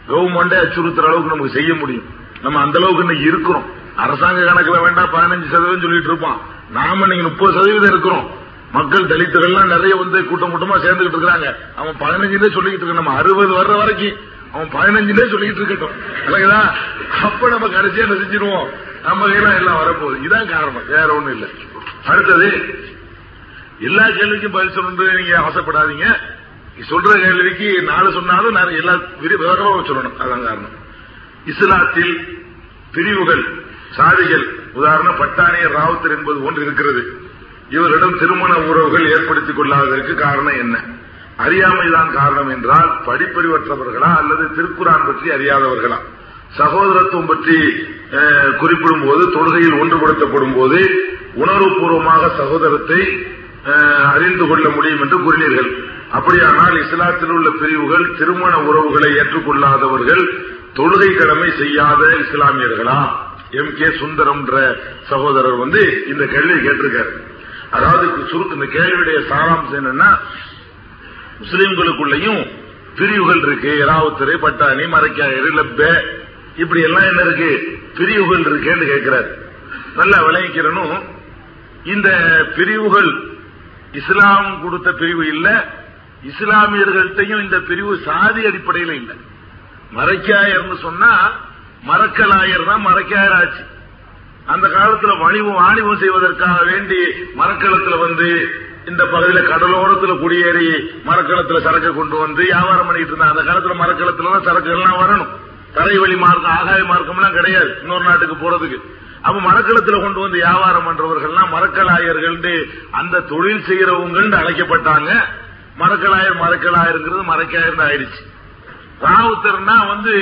கவர்மெண்டே அச்சுறுத்துற அளவுக்கு நமக்கு செய்ய முடியும். நம்ம அந்த அளவுக்கு இன்னைக்கு இருக்கிறோம். அரசாங்க கணக்குல வேண்டாம் பதினஞ்சு சதவீதம் சொல்லிட்டு இருப்பான். நாம இன்னைக்கு முப்பது சதவீதம் இருக்கிறோம். மக்கள் தலித்துகள்லாம் நிறைய வந்து கூட்டம் கூட்டமா சேர்ந்துகிட்டு இருக்காங்க அவன் பதினஞ்சுலே சொல்லிக்கிட்டு இருக்க நம்ம அறுபது வர்ற வரைக்கும் அவன் பதினஞ்சுலே சொல்லிட்டு இருக்கட்டும். இல்லைங்களா அப்ப நம்ம கடைசியா என்ன நம்ம கையெல்லாம் எல்லாம் வரப்போகுது. இதான் காரணம். வேற ஒண்ணும் இல்ல. அடுத்தது எல்லா கேள்விக்கும் பதில் சொல்லணும் நீங்க ஆசைப்படாதீங்க. சொல்ற கேள்விக்கு நாலு சொன்னாலும் நான் எல்லா விவரமாக சொல்லணும். அதான் காரணம். இஸ்லாத்தில் பிரிவுகள் சாதிகள் உதாரணம் பட்டாணியர் ராவுத்தர் என்பது ஒன்று இருக்கிறது. இவரிடம் திருமண உறவுகள் ஏற்படுத்திக் கொள்ளாததற்கு காரணம் என்ன? அறியாமைதான் காரணம் என்றால் படிப்பறிவற்றவர்களா அல்லது திருக்குரான் பற்றி அறியாதவர்களா? சகோதரத்துவம் பற்றி அஹ், குறிப்பிடும் போது தொழுகையில் ஒன்றுபடுத்தப்படும் போது உணர்வுபூர்வமாக சகோதரத்தை அஹ், அறிந்து கொள்ள முடியும் என்று கூறினீர்கள். அப்படியானால் இஸ்லாத்தில் உள்ள பிரிவுகள் திருமண உறவுகளை ஏற்றுக்கொள்ளாதவர்கள் தொழுகை கடமை செய்யாத இஸ்லாமியர்களா? எம். கே. சுந்தரம் என்ற சகோதரர் வந்து இந்த கேள்வியை கேட்டிருக்காரு. அதாவது சுருக்கு இந்த கேள்வியுடைய சாராம்சம் என்னன்னா முஸ்லீம்களுக்குள்ளயும் பிரிவுகள் இருக்கு. ராவுத்தரு பட்டாணி மறைக்காயரு லெப்ப. இப்படி எல்லாம் என்ன இருக்கு? பிரிவுகள் இருக்கேன்னு கேட்கிறார். நல்லா விளைவிக்கிறனும் இந்த பிரிவுகள் இஸ்லாம் கொடுத்த பிரிவு இல்ல. இஸ்லாமியர்கள்ட்டையும் இந்த பிரிவு சாதி அடிப்படையில் இல்ல. மறைக்காயர்னு சொன்னா மறக்கலாயர் தான் மறைக்காயர் ஆச்சு அந்த காலத்துல வணிவம் ஆணிவம் செய்வதற்காக வேண்டி மரக்களத்துல வந்து இந்த பகுதியில கடலோரத்துல குடியேறி மரக்களத்துல சரக்கு கொண்டு வந்து வியாபாரம் பண்ணிட்டு இருந்தாங்க அந்த காலத்துல மரக்களத்துல தான் சரக்கு எல்லாம் வரணும். தரை வழி மார்க்கம் ஆகாய மார்க்கம் எல்லாம் கிடையாது இன்னொரு நாட்டுக்கு போறதுக்கு. அப்ப மரக்களத்துல கொண்டு வந்து வியாபாரம் பண்றவர்கள்லாம் மரக்கலாயர்கள் அந்த தொழில் செய்யறவங்க அழைக்கப்பட்டாங்க. மரக்கலாயர் மரக்கலாயருங்கிறது மரக்காயர் ஆயிடுச்சு. ராவுத்தர்னா வந்து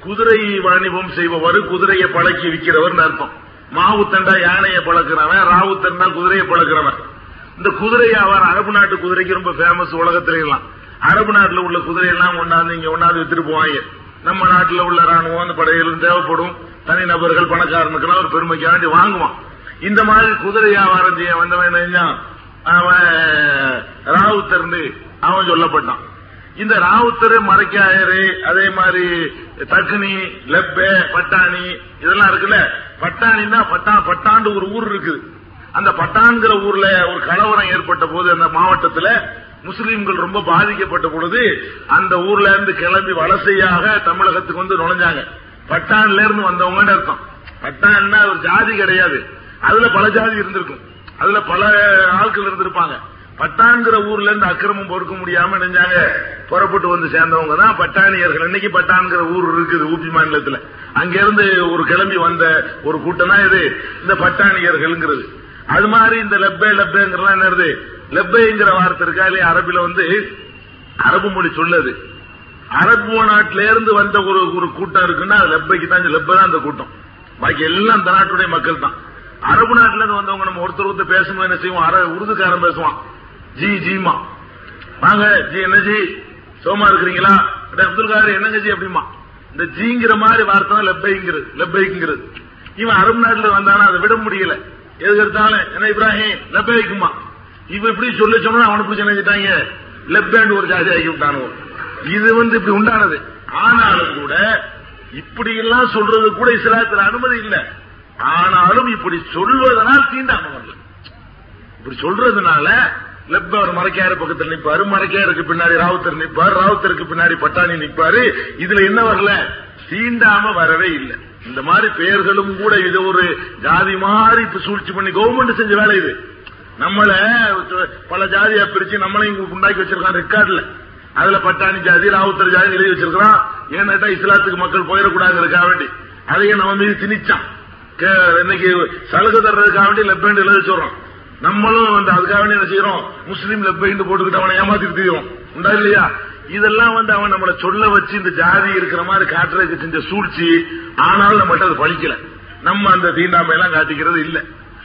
குதிரை வாணிபம் செய்பவர் குதிரையை பழக்கி விற்கிறவர் அர்த்தம். மாவுத்தண்டா யானையை பழக்கிறவன் ராவுத்தன்னா குதிரையை பழக்கிறவன். இந்த குதிரை வியாபாரம் அரபு நாட்டு குதிரைக்கு ரொம்ப ஃபேமஸ் உலகத்துல எல்லாம் அரபு நாட்டில் உள்ள குதிரை எல்லாம் ஒன்னாந்து இங்க ஒன்னாந்து வித்துட்டு போவாங்க. நம்ம நாட்டில் உள்ள ராணுவம் அந்த படைகளும் தேவைப்படும். தனிநபர்கள் பணக்காரனுக்கெல்லாம் ஒரு பெருமைக்காண்டி வாங்குவான். இந்த மாதிரி குதிரை வியாபாரம் செய்ய வந்தவன் அவன் ராவுத்தர்னு அவன் சொல்லப்பட்டான். இந்த ராவுத்தர் மறைக்காயரு அதே மாதிரி தக்குனி லெப்ப பட்டாணி இதெல்லாம் இருக்குல்ல? பட்டாணின்னா பட்டா பட்டாண்டு ஒரு ஊர் இருக்குது. அந்த பட்டான்கிற ஊர்ல ஒரு கலவரம் ஏற்பட்ட போது அந்த மாவட்டத்தில் முஸ்லீம்கள் ரொம்ப பாதிக்கப்பட்ட பொழுது அந்த ஊர்ல இருந்து கிளம்பி வலசையாக தமிழகத்துக்கு வந்து நுழைஞ்சாங்க. பட்டான்ல இருந்து வந்தவங்கன்னு அர்த்தம். பட்டான்னா ஒரு ஜாதி கிடையாது. அதுல பல ஜாதி இருந்திருக்கும். அதுல பல ஆட்கள் இருந்திருப்பாங்க. பட்டான்கிற ஊர்ல இருந்து அக்கிரமம் பொறுக்க முடியாம நினைஞ்சாங்க புறப்பட்டு வந்து சேர்ந்தவங்க தான் பட்டாணியர்கள். இன்னைக்கு பட்டான்கிற ஊர் இருக்குது ஊபி மாநிலத்தில். அங்கிருந்து ஒரு கிளம்பி வந்த ஒரு கூட்டம் தான் இது. இந்த பட்டாணியர்கள்ங்கிறது. அது மாதிரி இந்த லெப்பே லெப்பேங்கிறலாம் என்னது? லெப்பேங்கிற வார்த்தை இருக்கா இல்லையா? அரபில வந்து அரபு மொழி சொல்லுது. அரபு நாட்டில இருந்து வந்த ஒரு ஒரு கூட்டம் இருக்குன்னா அது லெப்பைக்கு தான் லெப்ப தான் அந்த கூட்டம். பாக்கி எல்லாம் அந்த நாட்டுடைய மக்கள் தான். அரபு நாட்டுல இருந்து வந்தவங்க நம்ம ஒருத்தர் ஒருத்தர் பேசும்போது என்ன செய்வோம்? அர உருதுக்காரன் பேசுவான். ஜி ஜிமா வாங்க ஜி என்ன ஜி? சோமா இருக்கிறீங்களா? அப்துல் காதர் என்னங்க ஜி அப்படிமா இந்த ஜிங்கிற மாதிரி வார்த்தை தான் லெப்பைங்கிறது லெப்பைங்கிறது இவன் அரபு நாட்டுல வந்தானா அதை விட முடியல. எதுக்கு என்ன இப்ராஹிம்? லெப்பைக்குமா இவன் இப்படி சொல்ல சொன்னா அவனை பிடிச்சி நினைச்சிட்டாங்க லெப்பேண்டு ஒரு ஜாதி ஆகி விட்டானுவோ. இது வந்து இப்படி உண்டானது. ஆனாலும் கூட இப்படி எல்லாம் சொல்றது கூட இஸ்லாத்துல அனுமதி இல்லை. ஆனாலும் இப்படி சொல்வதனால் தீண்டாம வரல. இப்படி சொல்றதுனால லெப்ப அவர் மறைக்காரு பக்கத்தில் நிப்பாரு மறைக்காருக்கு பின்னாடி ராவுத்தர் நிப்பாரு ராவுத்தருக்கு பின்னாடி பட்டாணி நிப்பாரு. இதுல என்ன வரல? தீண்டாம வரவே இல்லை. இந்த மாதிரி பெயர்களும் கூட இது ஒரு ஜாதி மாதிரி சூழ்ச்சி பண்ணி கவர்மெண்ட் செஞ்ச வேலை இது. நம்மள பல ஜாதியா பிரிச்சு நம்மளையும் உண்டாக்கி வச்சிருக்கான் ரெக்கார்ட்ல அதுல பட்டாணி ஜாதி ராவுத்தர் ஜாதி எழுதி வச்சிருக்கிறான். ஏன்னாட்டா இஸ்லாத்துக்கு மக்கள் போயிடக்கூடாதுக்காக வேண்டி. அதையும் நம்ம மீது திணிச்சான். கே- இன்னைக்கு சலுகை தர்றதுக்காக வேண்டி லெப்பேண்ட் எழுத சொல்றோம் நம்மளும் வந்து அதுக்காக வேண்டி என்ன செய்யறோம்? முஸ்லீம் லெப்பேண்ட் போட்டுக்கிட்டு அவனை ஏமாத்திட்டு தீரோம் உண்டா இல்லையா? இதெல்லாம் வந்து அவன் நம்மள சொல்ல வச்சு இந்த ஜாதி இருக்கிற மாதிரி காட்டுறதுக்கு செஞ்ச சூழ்ச்சி. ஆனாலும் நம்மகிட்ட அது பழிக்கல. நம்ம அந்த தீண்டாமை எல்லாம் காட்டிக்கிறது இல்ல.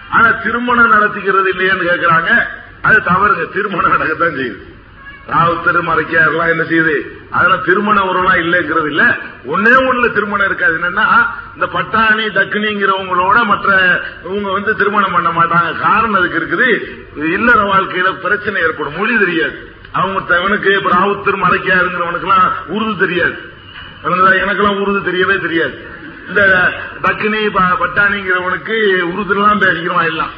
ஆனா திருமணம் நடத்திக்கிறது இல்லையான்னு கேக்குறாங்க. அது தவறுங்க. திருமணம் நடக்கத்தான் செய்யுது. ராவுத்தர் மறைக்காரெல்லாம் என்ன செய்யுது? அதெல்லாம் திருமண உறவுலாம் இல்லைங்கிறது இல்ல. ஒன்னே ஒண்ணுல திருமணம் இருக்காது. என்னன்னா இந்த பட்டாணி தக்கினிங்கிறவங்களோட மற்ற இவங்க வந்து திருமணம் பண்ண மாட்டாங்க. காரணம் அதுக்கு இருக்குது. இல்லற வாழ்க்கையில பிரச்சனை ஏற்படும். மொழி தெரியாது. அவங்க தவனுக்கு இப்ப ராவுத்தர் மறைக்காருங்கிறவனுக்கெல்லாம் உருது தெரியாது. அவனுக்கு எனக்கெல்லாம் உருது தெரியவே தெரியாது. இந்த டக்குனி ப- பட்டாணிங்கிறவனுக்கு உருதுலாம் பேசிக்கிறவன் எல்லாம்.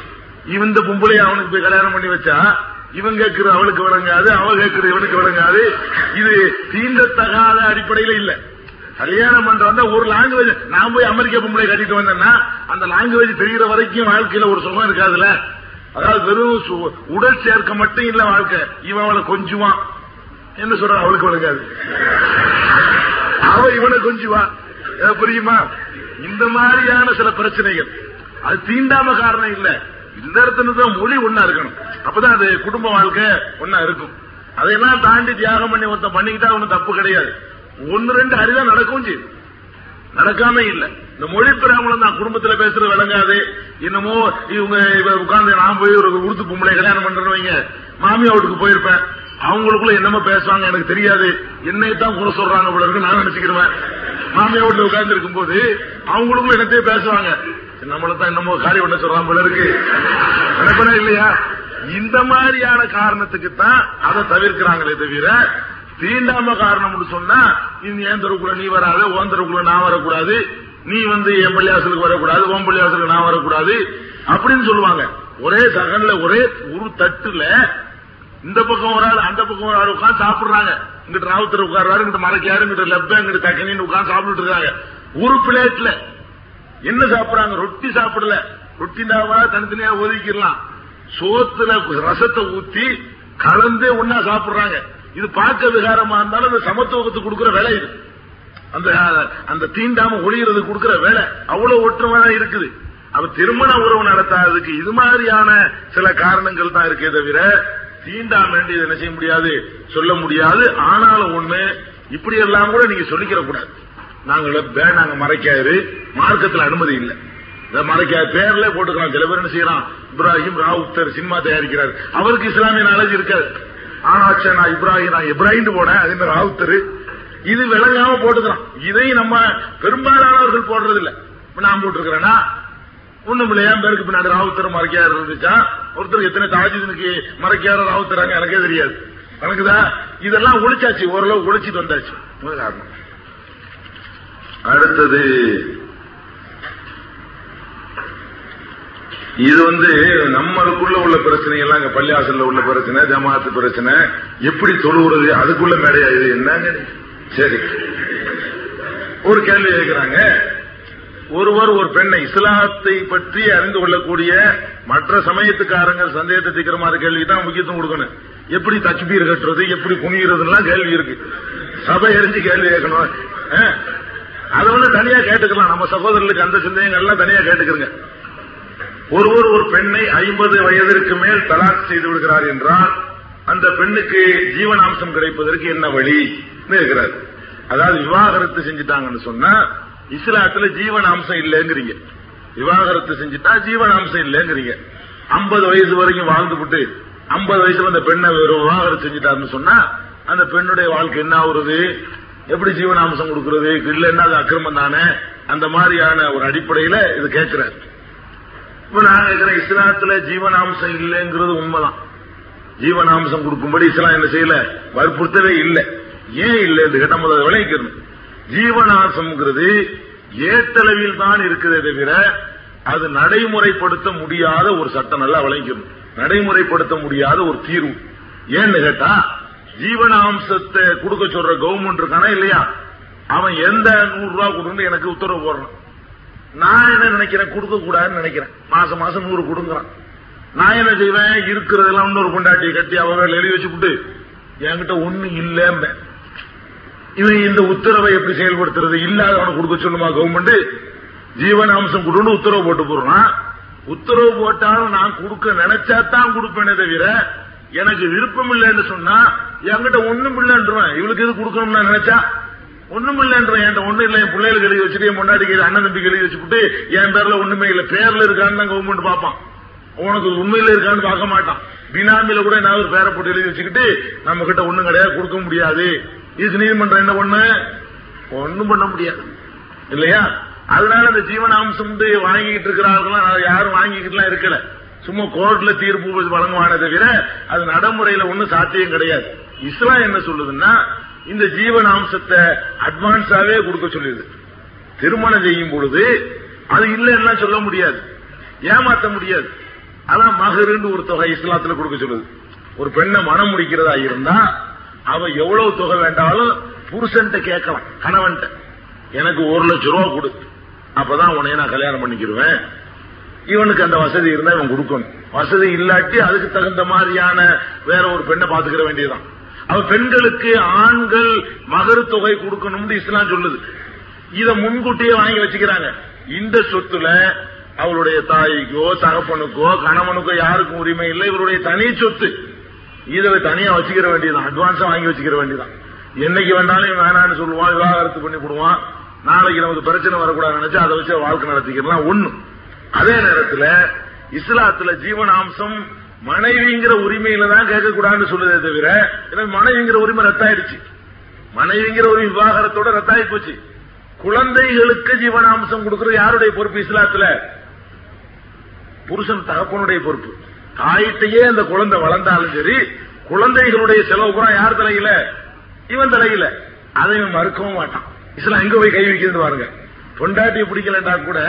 இவன் இந்த பொம்பளை அவனுக்கு போய் கல்யாணம் பண்ணி வச்சா இவன் கேட்கிற அவளுக்கு விளங்காது அவன் கேட்கிற இவனுக்கு விளங்காது. இது தீண்டத்தகாத அடிப்படையில இல்ல. கல்யாணம் பண்ற ஒரு லாங்குவேஜ் நான் போய் அமெரிக்க பொம்பளை கட்டிட்டு வந்தேன்னா அந்த லாங்குவேஜ் தெரிகிற வரைக்கும் வாழ்க்கையில ஒரு சுகம் இருக்காதுல்ல. அதாவது வெறும் சு- உடல் சேர்க்க மட்டும் இல்ல வாழ்க்கை. இவன் அவளை கொஞ்சுவான். என்ன சொல்ற அவளுக்கு விளங்காது. அவ இவனை கொஞ்சுவான் ஏ, புரியுமா? இந்த மாதிரியான சில பிரச்சனைகள். அது தீண்டாம காரணம் இல்ல. இந்த இடத்துல தான் மொழி ஒன்னா இருக்கணும். அப்பதான் அது குடும்ப வாழ்க்கை ஒன்னா இருக்கும். அதையெல்லாம் தாண்டி தியாகம் பண்ணி ஒருத்தன் பண்ணிக்கிட்டா ஒன்னும் தப்பு கிடையாது. ஒன்னு ரெண்டு அரிதான் நடக்கும் செய்யும். நடக்காம இல்ல. இந்த மொழி பிராமணம் தான் குடும்பத்துல பேசுறது விளங்காது. என்னமோ இவங்க உட்கார்ந்து நான் போய் ஒரு உருத்து பொம்பளை கல்யாணம் பண்றவங்க வைங்க. மாமியா வீட்டுக்கு போயிருப்பேன். அவங்களுக்குள்ள என்னமோ பேசுவாங்க எனக்கு தெரியாது. என்னை தான் குறை சொல்றாங்க போல இருக்கு நான் நினைச்சுக்கிடுவேன். மாமியா வீட்டுல உட்கார்ந்து இருக்கும்போது அவங்களுக்குள்ள என்னத்தையே பேசுவாங்க. நம்மள தான் என்னமோ காரியம் பண்ண சொல்றாங்க போல இருக்கு. நினைப்பனா இல்லையா? இந்த மாதிரியான காரணத்துக்கு தான் அதை தவிர்க்கிறாங்களே தவிர தீண்டாம காரணம்னு சொன்னா இந்த ஏன் தெருக்குள்ள நீ வராது ஓன் தெருக்குள்ள நான் வரக்கூடாது. நீ வந்து என் பள்ளியாசலுக்கு வரக்கூடாது உன் பள்ளியாசலுக்கு நான் வரக்கூடாது அப்படின்னு சொல்லுவாங்க. ஒரே சகன்ல ஒரே ஒரு தட்டுல இந்த பக்கம் ஒரு ஆள் அந்த பக்கம் ஒரு ஆள் உட்காந்து சாப்பிடுறாங்க. இங்கிட்ட ராவுத்தர் உட்கார்றாரு இங்கிட்ட மலைக்காரு இங்கிட்ட லெப்ப இங்கிட்ட தக்கனின்னு உட்காந்து சாப்பிட்டு இருக்காங்க. ஒரு பிளேட்ல என்ன சாப்பிடுறாங்க? ரொட்டி சாப்பிடல. ரொட்டி தாவா தனித்தனியா ஒதுக்கிடலாம். சோத்துல ரசத்தை ஊத்தி கலந்தே ஒன்னா சாப்பிடுறாங்க. இது பார்க்க விகாரமா இருந்தாலும் இந்த சமத்துவத்துக்கு கொடுக்கிற விலை இது. அந்த அந்த தீண்டாம ஒளிகிறது கொடுக்கிற வேலை அவ்வளவு ஒற்றுமையா இருக்குது. அவர் திருமண உறவு நடத்தாததுக்கு இது மாதிரியான சில காரணங்கள் தான் இருக்கே தவிர தீண்டாம வேண்டியது என்ன செய்ய முடியாது? சொல்ல முடியாது. ஆனாலும் ஒண்ணு இப்படி எல்லாம் கூட நீங்க சொல்லிக்கிற கூடாது நாங்கள பே- நாங்க மறைக்காரு மார்க்கத்தில் அனுமதி இல்லை. இந்த மறைக்க பேர்ல போட்டுக்கலாம். சில பேர் என்ன செய்யறான்? இப்ராஹிம் ராவுத்தர் சினிமா தயாரிக்கிறார். அவருக்கு இஸ்லாமிய நாலேஜ் இருக்காது. ஆனா சே, நான் இப்ராஹிம் நான் இப்ராஹிம் போனேன். அது மாதிரி ராவுத்தர் இது விளங்காம போட்டுக்கலாம் இதையும் நம்ம பெரும்பாலானவர்கள் போடுறது இல்ல இப்ப நான் போட்டிருக்கிறேன்னா ஒண்ணும் இல்லையா பேருக்கு பின்னாடி ராவுத்தர் மறைக்காரு இருந்துச்சா? ஒருத்தர் எத்தனை தாஜிதனுக்கு மறைக்கார ராவுத்தராங்க எனக்கே தெரியாது. எனக்குதா இதெல்லாம் ஒழிச்சாச்சு. ஓரளவு ஒழிச்சிட்டு வந்தாச்சு. அடுத்தது இது வந்து நம்மளுக்குள்ள உள்ள பிரச்சனை எல்லாம் அங்க பள்ளியாசல்ல உள்ள பிரச்சனை ஜமாத்து பிரச்சனை. எப்படி தொழுவுறது அதுக்குள்ள மேடையா இது? என்னங்க சரி. ஒரு கேள்வி கேட்கிறாங்க ஒருவர் ஒரு பெண்ணை இஸ்லாத்தை பற்றி அறிந்து கொள்ளக்கூடிய மற்ற சமயத்துக்காரங்க சந்தேகத்தை தீக்கிற மாதிரி கேள்விக்கு தான் முக்கியத்துவம் கொடுக்கணும். எப்படி தக்பீர் கட்டுறது எப்படி குனிகிறதுலாம் கேள்வி இருக்கு. சபை எரிஞ்சு கேள்வி கேட்கணும். ஆ? அதை வந்து தனியா கேட்டுக்கலாம். நம்ம சகோதரர்களுக்கு அந்த சந்தேகங்கள்லாம் தனியா கேட்டுக்கிறங்க. ஒருவர் ஒரு பெண்ணை ஐம்பது வயதிற்கு மேல் தலாக் செய்து விடுகிறார் என்றால் அந்த பெண்ணுக்கு ஜீவனாம்சம் கிடைப்பதற்கு என்ன வழி? இருக்கிறார். அதாவது விவாகரத்து செஞ்சுட்டாங்கன்னு சொன்னா இஸ்லாத்துல ஜீவனாம்சம் இல்லைங்கிறீங்க. விவாகரத்து செஞ்சுட்டா ஜீவனாம்சம் இல்லைங்கிறீங்க. ஐம்பது வயசு வரைக்கும் வாழ்ந்து விட்டு ஐம்பது வயசுல அந்த பெண்ணை விவாகரத்து செஞ்சுட்டாருன்னு சொன்னா அந்த பெண்ணுடைய வாழ்க்கை என்ன ஆகுறது? எப்படி ஜீவனாம்சம் கொடுக்கறது? இல்லைன்னா அது அக்கிரமம் தானே? அந்த மாதிரியான ஒரு அடிப்படையில இது கேட்கிறார். இப்ப நான் கேட்கிறேன் இஸ்லாத்துல ஜீவனாம்சம் இல்லைங்கிறது உண்மைதான். ஜீவனாம்சம் கொடுக்கும்படி இஸ்லாம் என்ன செய்யல? வற்புறுத்தவே இல்லை. ஏன் இல்லை என்று கேட்ட முதல்ல விளைவிக்கணும் ஜீவனாம்சம்ங்கிறது ஏட்டளவில் தான் இருக்குதே தவிர அது நடைமுறைப்படுத்த முடியாத ஒரு சட்டம் நல்லா விளைவிக்கணும் நடைமுறைப்படுத்த முடியாத ஒரு தீர்வு. ஏன்னு கேட்டா ஜீவனாம்சத்தை கொடுக்க சொல்ற கவர்மெண்ட் இருக்கானா இல்லையா? அவன் எந்த நூறு ரூபாய் கொடுன்னு எனக்கு உத்தரவு போடுறான் நான் என்ன நினைக்கிறேன்? கொடுக்க கூடாதுன்னு நினைக்கிறேன். மாசம் மாசம் நூறு கொடுங்கறான். நான் என்ன செய்வேன்? இருக்கிறதெல்லாம் இன்னொரு பொண்டாட்டியை கட்டி அவ வேலை எழுதி வச்சுக்கிட்டு என்கிட்ட ஒண்ணு இல்லம்ப. இவன் இந்த உத்தரவை எப்படி செயல்படுத்துறது? இல்லாதவனை கொடுக்க சொல்லுமா கவர்மெண்ட் ஜீவனாம்சம் கொடுன்னு உத்தரவு போட்டு போடுறான். உத்தரவு போட்டாலும் நான் கொடுக்க நினைச்சா தான் கொடுப்பேனே தவிர எனக்கு விருப்பம் இல்லைன்னு சொன்னா என்கிட்ட ஒண்ணும் இல்லைன்றவன். இவளுக்கு எது கொடுக்கணும்னு நினைச்சா? ஒண்ணும் இல்லைன்றவன். என்கிட்ட ஒண்ணு இல்லை. என் பிள்ளைகளுக்கு எழுதி வச்சுட்டு என் முன்னாடி அண்ணன் தம்பிக்கு எழுதி வச்சுட்டு என் பேர்ல ஒண்ணுமே இல்லை. பேர்ல இருக்கான்னு தான் கவர்மெண்ட் பார்ப்பான். உனக்கு உண்மையில இருக்கான்னு பார்க்க மாட்டான். பினாமில கூட ஏதாவது ஒரு பேரை போட்டு எழுதி வச்சுக்கிட்டு நம்ம கிட்ட ஒண்ணும் கிடையாது கொடுக்க முடியாது. இதுக்கு நீதிமன்றம் என்ன பண்ண ஒண்ணும் பண்ண முடியாது. இல்லையா? அதனால இந்த ஜீவனாம்சம் வந்து வாங்கிக்கிட்டு இருக்கிறார்கள் யாரும் வாங்கிக்கிட்டுலாம் இருக்கல. சும்மா கோர்ட்ல தீர்ப்பு வழங்குவானே தவிர அது நடைமுறையில ஒன்னும் சாத்தியம் கிடையாது. இஸ்லாம் என்ன சொல்லுதுன்னா இந்த ஜீவனாம்சத்தை அட்வான்ஸாவே கொடுக்க சொல்லுது. திருமணம் செய்யும் பொழுது அது இல்லைன்னா சொல்ல முடியாது. ஏமாத்த முடியாது. அதான் மகருன்னு ஒரு தொகை இஸ்லாத்துல கொடுக்க சொல்லுது. ஒரு பெண்ணை மனம் முடிக்கிறதா இருந்தா அவ எவ்வளவு தொகை வேண்டாலும் புருஷன் கேட்கலாம் கணவன்ட்ட. எனக்கு ஒரு லட்சம் ரூபா கொடு. அப்பதான் உன்னைய நான் கல்யாணம் பண்ணிக்கிடுவேன். இவனுக்கு அந்த வசதி இருந்தா இவன் கொடுக்கணும். வசதி இல்லாட்டி அதுக்கு தகுந்த மாதிரியான வேற ஒரு பெண்ணை பாத்துக்கிற வேண்டியதுதான். அவ பெண்களுக்கு ஆண்கள் மகரு தொகை கொடுக்கணும்னு இஸ்லாம் சொல்லுது. இத முன்கூட்டியே வாங்கி வச்சுக்கிறாங்க. இந்த சொத்துல அவளுடைய தாய்க்கோ தகப்பனுக்கோ கணவனுக்கோ யாருக்கும் உரிமை இல்லை. இவருடைய தனி சொத்து. இதை தனியா வச்சுக்கிற வேண்டியதுதான். அட்வான்ஸா வாங்கி வச்சுக்கிற வேண்டியதான் என்னைக்கு வேண்டாலும் வேணான்னு சொல்லுவான் விவாகரத்து பண்ணி போடுவான் நாளைக்கு நமக்கு பிரச்சனை வரக்கூடாது நினைச்சு அதை வச்சு வாழ்க்கை நடத்திக்கலாம் ஒண்ணு. அதே நேரத்துல இஸ்லாத்துல ஜீவனாம்சம் மனைவிங்கிற உரிமையில தான் கேட்கக்கூடாதுன்னு சொல்லுதே தவிர எனக்கு மனைவிங்கிற உரிமை ரத்தாயிடுச்சு. மனைவிங்கிற ஒரு விவாகரத்தோட ரத்தாயி போச்சு. குழந்தைகளுக்கு ஜீவனாம்சம் கொடுக்கற யாருடைய பொறுப்பு இஸ்லாத்துல? புருஷன் தகப்பனுடைய பொறுப்பு. தாயிட்டையே அந்த குழந்தை வளர்ந்தாலும் சரி குழந்தைகளுடைய செலவு கூட யார் தலையில? இவன் தலையில. அதை இவன் மறுக்கவும் மாட்டான். இஸ்லாம் எங்க போய் கை வைக்கிறது பாருங்க. பொண்டாட்டி பிடிக்கலண்டா கூட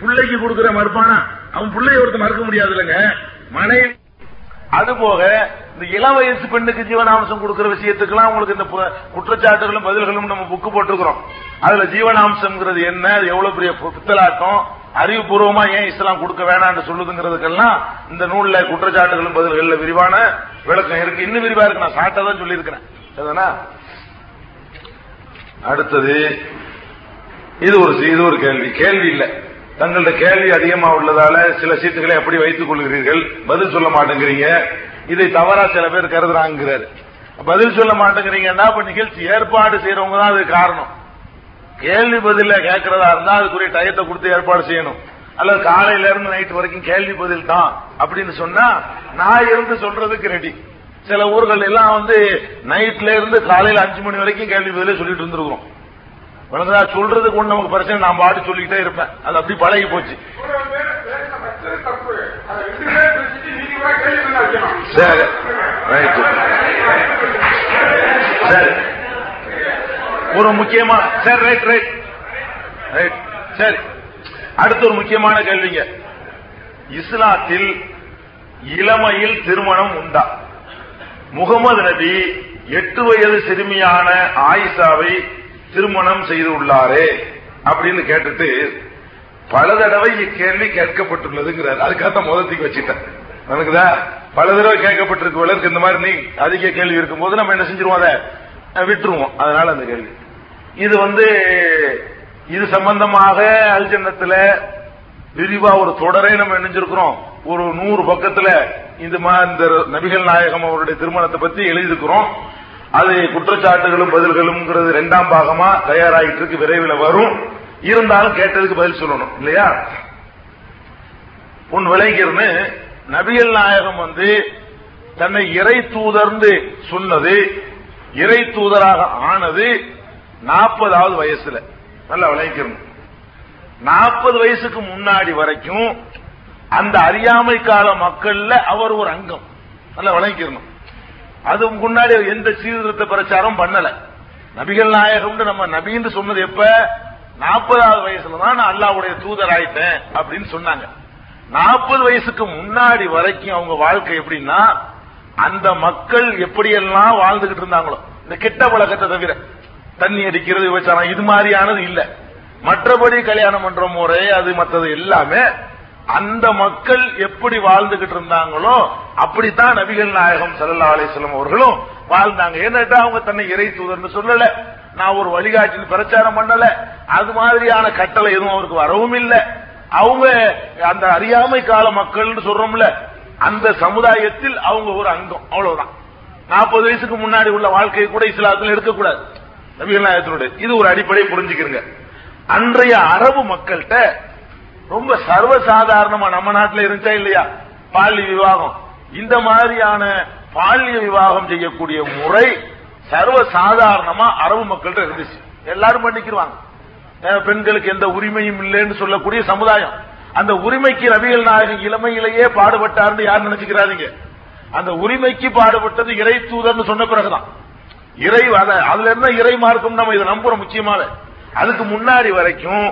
பிள்ளைக்கு கொடுக்கிற மறுப்பானா? அவன் பிள்ளைய ஒருத்தர் மறுக்க முடியாது இல்லைங்க மனைவி அது போக இந்த இளம் வயசு பெண்ணுக்கு ஜீவனாம்சம் கொடுக்கிற விஷயத்துக்கெல்லாம் உங்களுக்கு இந்த குற்றச்சாட்டுகளும் பதில்களும் நம்ம புக்கு போட்டிருக்கிறோம். அதுல ஜீவனாம்சம்ங்கிறது என்ன? எவ்வளவு பெரிய புத்தலாட்டம்? அறிவுபூர்வமா ஏன் இஸ்லாம் கொடுக்க வேணாம்னு சொல்லுதுங்கிறதுக்கெல்லாம் இந்த நூல்ல குற்றச்சாட்டுகளும் பதில்கள்ல விரிவான விளக்கம் இருக்கு. இன்னும் விரிவா இருக்கு. நான் சாட்டா தான் சொல்லியிருக்கிறேன். அடுத்தது இது ஒரு இது ஒரு கேள்வி. கேள்வி இல்ல. தங்களோட கேள்வி அதிகமா உள்ளதால சில சீட்டுகளை எப்படி வைத்துக் கொள்கிறீர்கள். பதில் சொல்ல மாட்டேங்கிறீங்க. இதை தவறா சில பேர் கருதுறாங்கிறாரு. பதில் சொல்ல மாட்டேங்கிறீங்கன்னா இப்ப நிகழ்ச்சி ஏற்பாடு செய்யறவங்க தான் அது காரணம். கேள்வி பதில கேட்கறதா இருந்தா அதுக்குரிய டயத்தை கொடுத்து ஏற்பாடு செய்யணும். அல்லது காலையில இருந்து நைட் வரைக்கும் கேள்வி பதில் தான் அப்படின்னு சொன்னா நான் இருந்து சொல்றதுக்கு ரெடி சில ஊர்கள் எல்லாம் வந்து நைட்ல இருந்து காலையில அஞ்சு மணி வரைக்கும் கேள்வி பதிலே சொல்லிட்டு இருந்திருக்கிறோம். வணக்கா சொல்றதுக்கு ஒண்ணு நமக்கு பிரச்சனை நான் பாட்டு சொல்லிக்கிட்டே இருப்பேன். அது அப்படி பழகி போச்சு. சரி ரைட் சரி ஒரு முக்கியமான சரி ரைட் ரைட் ரைட் சரி அடுத்து ஒரு முக்கியமான கேள்விங்க. இஸ்லாத்தில் இளமையில் திருமணம் உண்டா? முகமது நபி எட்டு வயது சிறுமியான ஆயிஷாவை திருமணம் செய்து உள்ளாரே அப்படின்னு கேட்டுட்டு பல தடவை இக்கேள்வி கேட்கப்பட்டுள்ளதுங்கிறார். அதுக்காக முதத்துக்கு வச்சுட்டேன். எனக்குதா பல தடவை கேட்கப்பட்டிருக்கு வளர்க்கு இந்த மாதிரி நீ அதிக கேள்வி இருக்கும் போது நம்ம என்ன செஞ்சிருவோம் அதை? விட்டுருவோம். அதனால அந்த கேள்வி. இது வந்து இது சம்பந்தமாக அல்ஜன்னத்துல விரிவா ஒரு தொடரை நம்ம நினைஞ்சிருக்கிறோம் ஒரு நூறு பக்கத்துல இந்த மாதிரி இந்த நபிகள் நாயகம் அவருடைய திருமணத்தை பத்தி எழுதியிருக்கிறோம். அது குற்றச்சாட்டுகளும் பதில்களும் இரண்டாம் பாகமா தயாராகிட்டு இருக்கு. விரைவில் வரும். இருந்தாலும் கேட்டதுக்கு பதில் சொல்லணும் இல்லையா? உன் விளைஞர்னு நபிகள் நாயகம் வந்து தன்னை இறை தூதர்ந்து சொன்னது இறை தூதராக ஆனது நாற்பதாவது வயசுல. நல்லா விளைவிக்கணும் நாற்பது வயசுக்கு முன்னாடி வரைக்கும் அந்த அறியாமை கால மக்கள்ல அவர் ஒரு அங்கம். நல்லா விளங்கிக்கணும் அது முன்னாடி எந்த சீர்திருத்த பிரச்சாரம் பண்ணல. நபிகள் நாயகம்னு நம்ம நபின்னு சொன்னது எப்ப? நாற்பதாவது வயசுல தான் நான் அல்லாவுடைய தூதர் ஆயிட்டேன் அப்படின்னு சொன்னாங்க. நாற்பது வயசுக்கு முன்னாடி வரைக்கும் அவங்க வாழ்க்கை எப்படின்னா அந்த மக்கள் எப்படியெல்லாம் வாழ்ந்துகிட்டு இருந்தாங்களோ இந்த கெட்ட பழக்கத்தை தவிர தண்ணி அடிக்கிறது விபச்சாரம் இது மாதிரியானது இல்ல. மற்றபடி கல்யாணம் பண்ற முறை அது மற்றது எல்லாமே அந்த மக்கள் எப்படி வாழ்ந்துகிட்டு இருந்தாங்களோ அப்படித்தான் நபிகள் நாயகம் சல்லா அலிஸ்லம் அவர்களும் வாழ்ந்தாங்க. ஏன்னாட்டா அவங்க தன்னை இறை தூதர்னு சொல்லல. நான் ஒரு வழிகாட்டில் பிரச்சாரம் பண்ணல. அது மாதிரியான கட்டளை எதுவும் அவருக்கு வரவும் இல்லை. அவங்க அந்த அறியாமை கால மக்கள்னு சொல்றோம்ல அந்த சமுதாயத்தில் அவங்க ஒரு அங்கம் அவ்வளவுதான். நாற்பது வயசுக்கு முன்னாடி உள்ள வாழ்க்கையை கூட இஸ்லாத்தில் எடுக்கக்கூடாது. நபிகள் நாயகத்தினுடைய இது ஒரு அடிப்படையை புரிஞ்சுக்கிறங்க. அன்றைய அரபு மக்கள்கிட்ட ரொம்ப சர்வசாதாரணமா நம்ம நாட்டில் இருந்துச்சா இல்லையா? பாலிய விவாகம். இந்த மாதிரியான பாலிய விவாகம் செய்யக்கூடிய முறை சர்வ சாதாரணமா அரபு மக்கள்கிட்ட இருந்துச்சு. எல்லாரும் பண்ணிக்கிருவாங்க பெண்களுக்கு எந்த உரிமையும் இல்லைன்னு சொல்லக்கூடிய சமுதாயம். அந்த உரிமைக்கு ரவியல் நாயகன் இளமையிலேயே பாடுபட்டார்னு யார் நினைச்சுக்கிறாருங்க அந்த உரிமைக்கு பாடுபட்டது இறை தூதர்னு சொன்ன பிறகுதான். இறை அதுல இருந்தா இறை மார்க்கம் நம்ம இதை நம்புறோம் முக்கியமான அதுக்கு முன்னாடி வரைக்கும்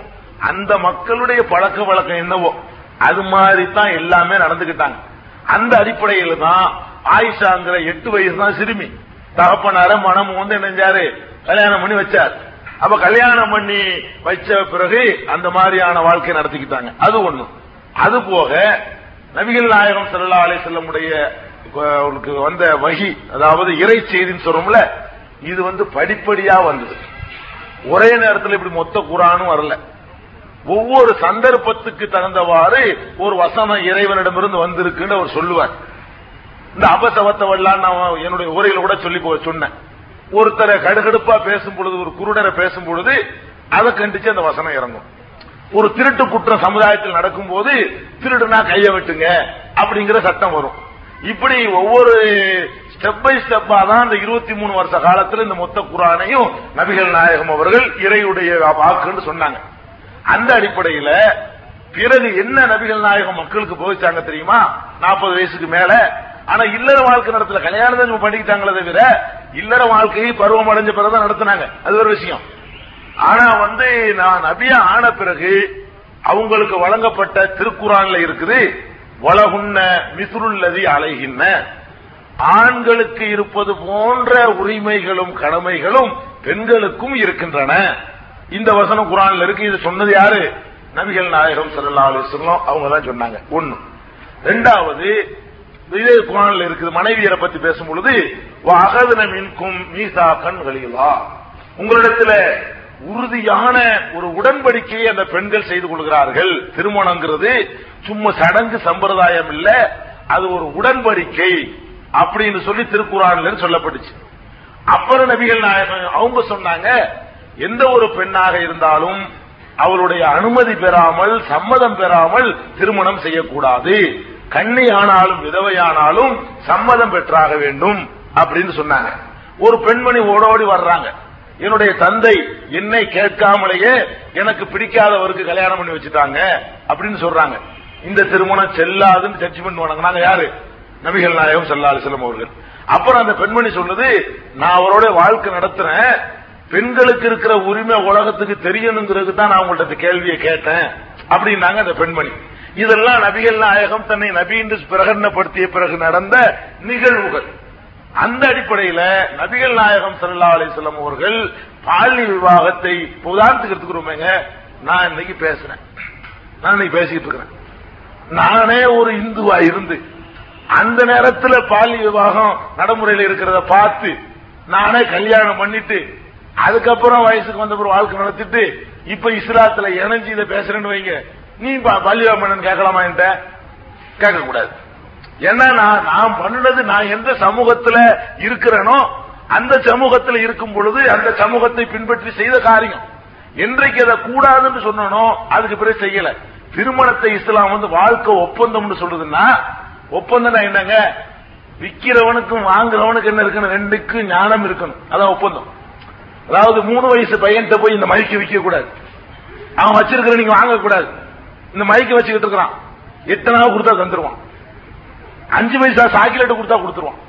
அந்த மக்களுடைய பழக்க வழக்கம் என்னவோ அது மாதிரி தான் எல்லாமே நடந்துகிட்டாங்க. அந்த அடிப்படையில் தான் ஆயிஷாங்கிற எட்டு வயசு தான் சிறுமி. தகப்பனார மனமும் வந்து நினைஞ்சாரு கல்யாணம் பண்ணி வச்சார். அப்ப கல்யாணம் பண்ணி வச்ச பிறகு அந்த மாதிரியான வாழ்க்கை நடத்திக்கிட்டாங்க. அது ஒண்ணு. அது போக நபிகள் நாயகம் செல்லா அலை செல்லமுடைய அவருக்கு வந்த வகி அதாவது இறை செய்தின்னு சொல்றோம்ல இது வந்து படிப்படியா வந்தது. ஒரே நேரத்தில் இப்படி மொத்த குரானும் வரல. ஒவ்வொரு சந்தர்ப்பத்துக்கு தகுந்தவாறு ஒரு வசனம் இறைவனிடமிருந்து வந்திருக்குன்னு அவர் சொல்லுவார். இந்த அபசவத்தவெல்லாம் நான் என்னுடைய உரையில கூட சொல்லி சொன்னேன். ஒருத்தரை கடுகடுப்பா பேசும் பொழுது ஒரு குருடரை பேசும் பொழுது அதை கண்டிச்சு அந்த வசனம் இறங்கும். ஒரு திருட்டு குற்றம் சமுதாயத்தில் நடக்கும்போது திருடுனா கைய வெட்டுங்க அப்படிங்கிற சட்டம் வரும். இப்படி ஒவ்வொரு ஸ்டெப் பை ஸ்டெப்பா தான் இந்த இருபத்தி மூணு வருஷ காலத்தில் இந்த மொத்த குரானையும் நபிகள் நாயகம் அவர்கள் இறையுடைய வாக்குன்னு சொன்னாங்க. அந்த அடிப்படையில பிறகு என்ன நபிகள் நாயகம் மக்களுக்கு போதிச்சாங்க தெரியுமா? நாற்பது வயசுக்கு மேல ஆனா இல்லற வாழ்க்கை நடத்தல. கல்யாணம் பண்ணிக்கிட்டாங்களே தவிர இல்லற வாழ்க்கையை பருவம் அடைஞ்ச பிறகுதான் நடத்தினாங்க. அது ஒரு விஷயம். ஆனா வந்து நான் நபியா ஆன பிறகு அவங்களுக்கு வழங்கப்பட்ட திருக்குறான்ல இருக்குது வளகுன்ன மிசுருள்ளதி அலைகின்ன. ஆண்களுக்கு இருப்பது போன்ற உரிமைகளும் கடமைகளும் பெண்களுக்கும் இருக்கின்றன. இந்த வசனம் குரான்ல இருக்கு. இது சொன்னது யாரு? நபிகள் நாயகம் சல்லா அலிஸ்லாம் அவங்க தான் சொன்னாங்க. ஒன்னு ரெண்டாவது இதே குரான்ல இருக்குது மனைவியரை பத்தி பேசும் பொழுது அகதன மின்கும் மீசாக்கன் வெளியிலா உங்களிடத்துல உறுதியான ஒரு உடன்படிக்கையை அந்த பெண்கள் செய்து கொள்கிறார்கள். திருமணங்கிறது சும்மா சடங்கு சம்பிரதாயம் இல்ல அது ஒரு உடன்படிக்கை அப்படின்னு சொல்லி திருக்குறான்ல சொல்லப்பட்டுச்சு. அப்புறம் நபிகள் நாயகம் அவங்க சொன்னாங்க எந்த ஒரு பெண்ணாக இருந்தாலும் அவளுடைய அனுமதி பெறாமல் சம்மதம் பெறாமல் திருமணம் செய்யக்கூடாது. கண்ணி ஆனாலும் விதவையானாலும் சம்மதம் பெற்றாக வேண்டும் அப்படின்னு சொன்னாங்க. ஒரு பெண்மணி ஓடோடி வர்றாங்க. என்னுடைய தந்தை என்னை கேட்காமலேயே எனக்கு பிடிக்காதவருக்கு கல்யாணம் பண்ணி வச்சுட்டாங்க அப்படின்னு சொல்றாங்க. இந்த திருமணம் செல்லாதுன்னு ஜட்ஜ்மெண்ட் வணங்கினாங்க யாரு? நபிகள் நாயகம் செல்லாது அலிஸ்லாம் அவர்கள். அப்புறம் அந்த பெண்மணி சொன்னது நான் அவரோட வாழ்க்கை நடத்துறேன். பெண்களுக்கு இருக்கிற உரிமை உலகத்துக்கு தெரியணுங்கிறது தான் நான் உங்கள்ட்ட கேள்வியை கேட்டேன். அப்படின்னாங்க அந்த பெண்மணி. இதெல்லாம் நபிகள் நாயகம் தன்னை நபி என்று பிரகடனப்படுத்திய பிறகு நடந்த நிகழ்வுகள். அந்த அடிப்படையில நபிகள் நாயகம் சல்லா அலிஸ்லாம் அவர்கள் பாலினி விவாகத்தை உதாரணத்துக்கு நான் இன்னைக்கு பேசுறேன். நான் இன்னைக்கு பேசிட்டு இருக்கிறேன். நானே ஒரு இந்துவா இருந்து அந்த நேரத்தில் பாலியல் விவாகம் நடைமுறையில் இருக்கிறத பார்த்து நானே கல்யாணம் பண்ணிட்டு அதுக்கப்புறம் வயசுக்கு வந்த பிறகு வாழ்க்கை நடத்திட்டு இப்ப இஸ்லாத்துல இணைஞ்சு இதை பேசுறேன்னு வைங்க. நீ பள்ளிவாமணன் கேட்கலாமா என்கிட்ட? கேட்க கூடாது ஏன்னா நான் நான் பண்ணுனது நான் எந்த சமூகத்துல இருக்கிறேனோ அந்த சமூகத்துல இருக்கும் பொழுது அந்த சமூகத்தை பின்பற்றி செய்த காரியம். என்றைக்கு அதை கூடாதுன்னு சொன்னனோ அதுக்கு பிறகு செய்யல. திருமணத்தை இஸ்லாம் வந்து வாழ்க்கை ஒப்பந்தம்னு சொல்றதுன்னா ஒப்பந்தம் என்னங்க? விக்கிறவனுக்கும் வாங்குறவனுக்கு என்ன இருக்கணும் ரெண்டுக்கும் ஞானம் இருக்கணும். அதான் ஒப்பந்தம். அதாவது மூணு வயசு பையன்கிட்ட போய் இந்த மைக்கு விற்க கூடாது அவன் வச்சிருக்கிற நீங்க வாங்க கூடாது இந்த மைக்கு வச்சுக்கிட்டு இருக்கிறான். எத்தனாவது கொடுத்தா தந்துருவான். அஞ்சு பைசா சாக்கிலேட் கொடுத்தா கொடுத்துருவான்.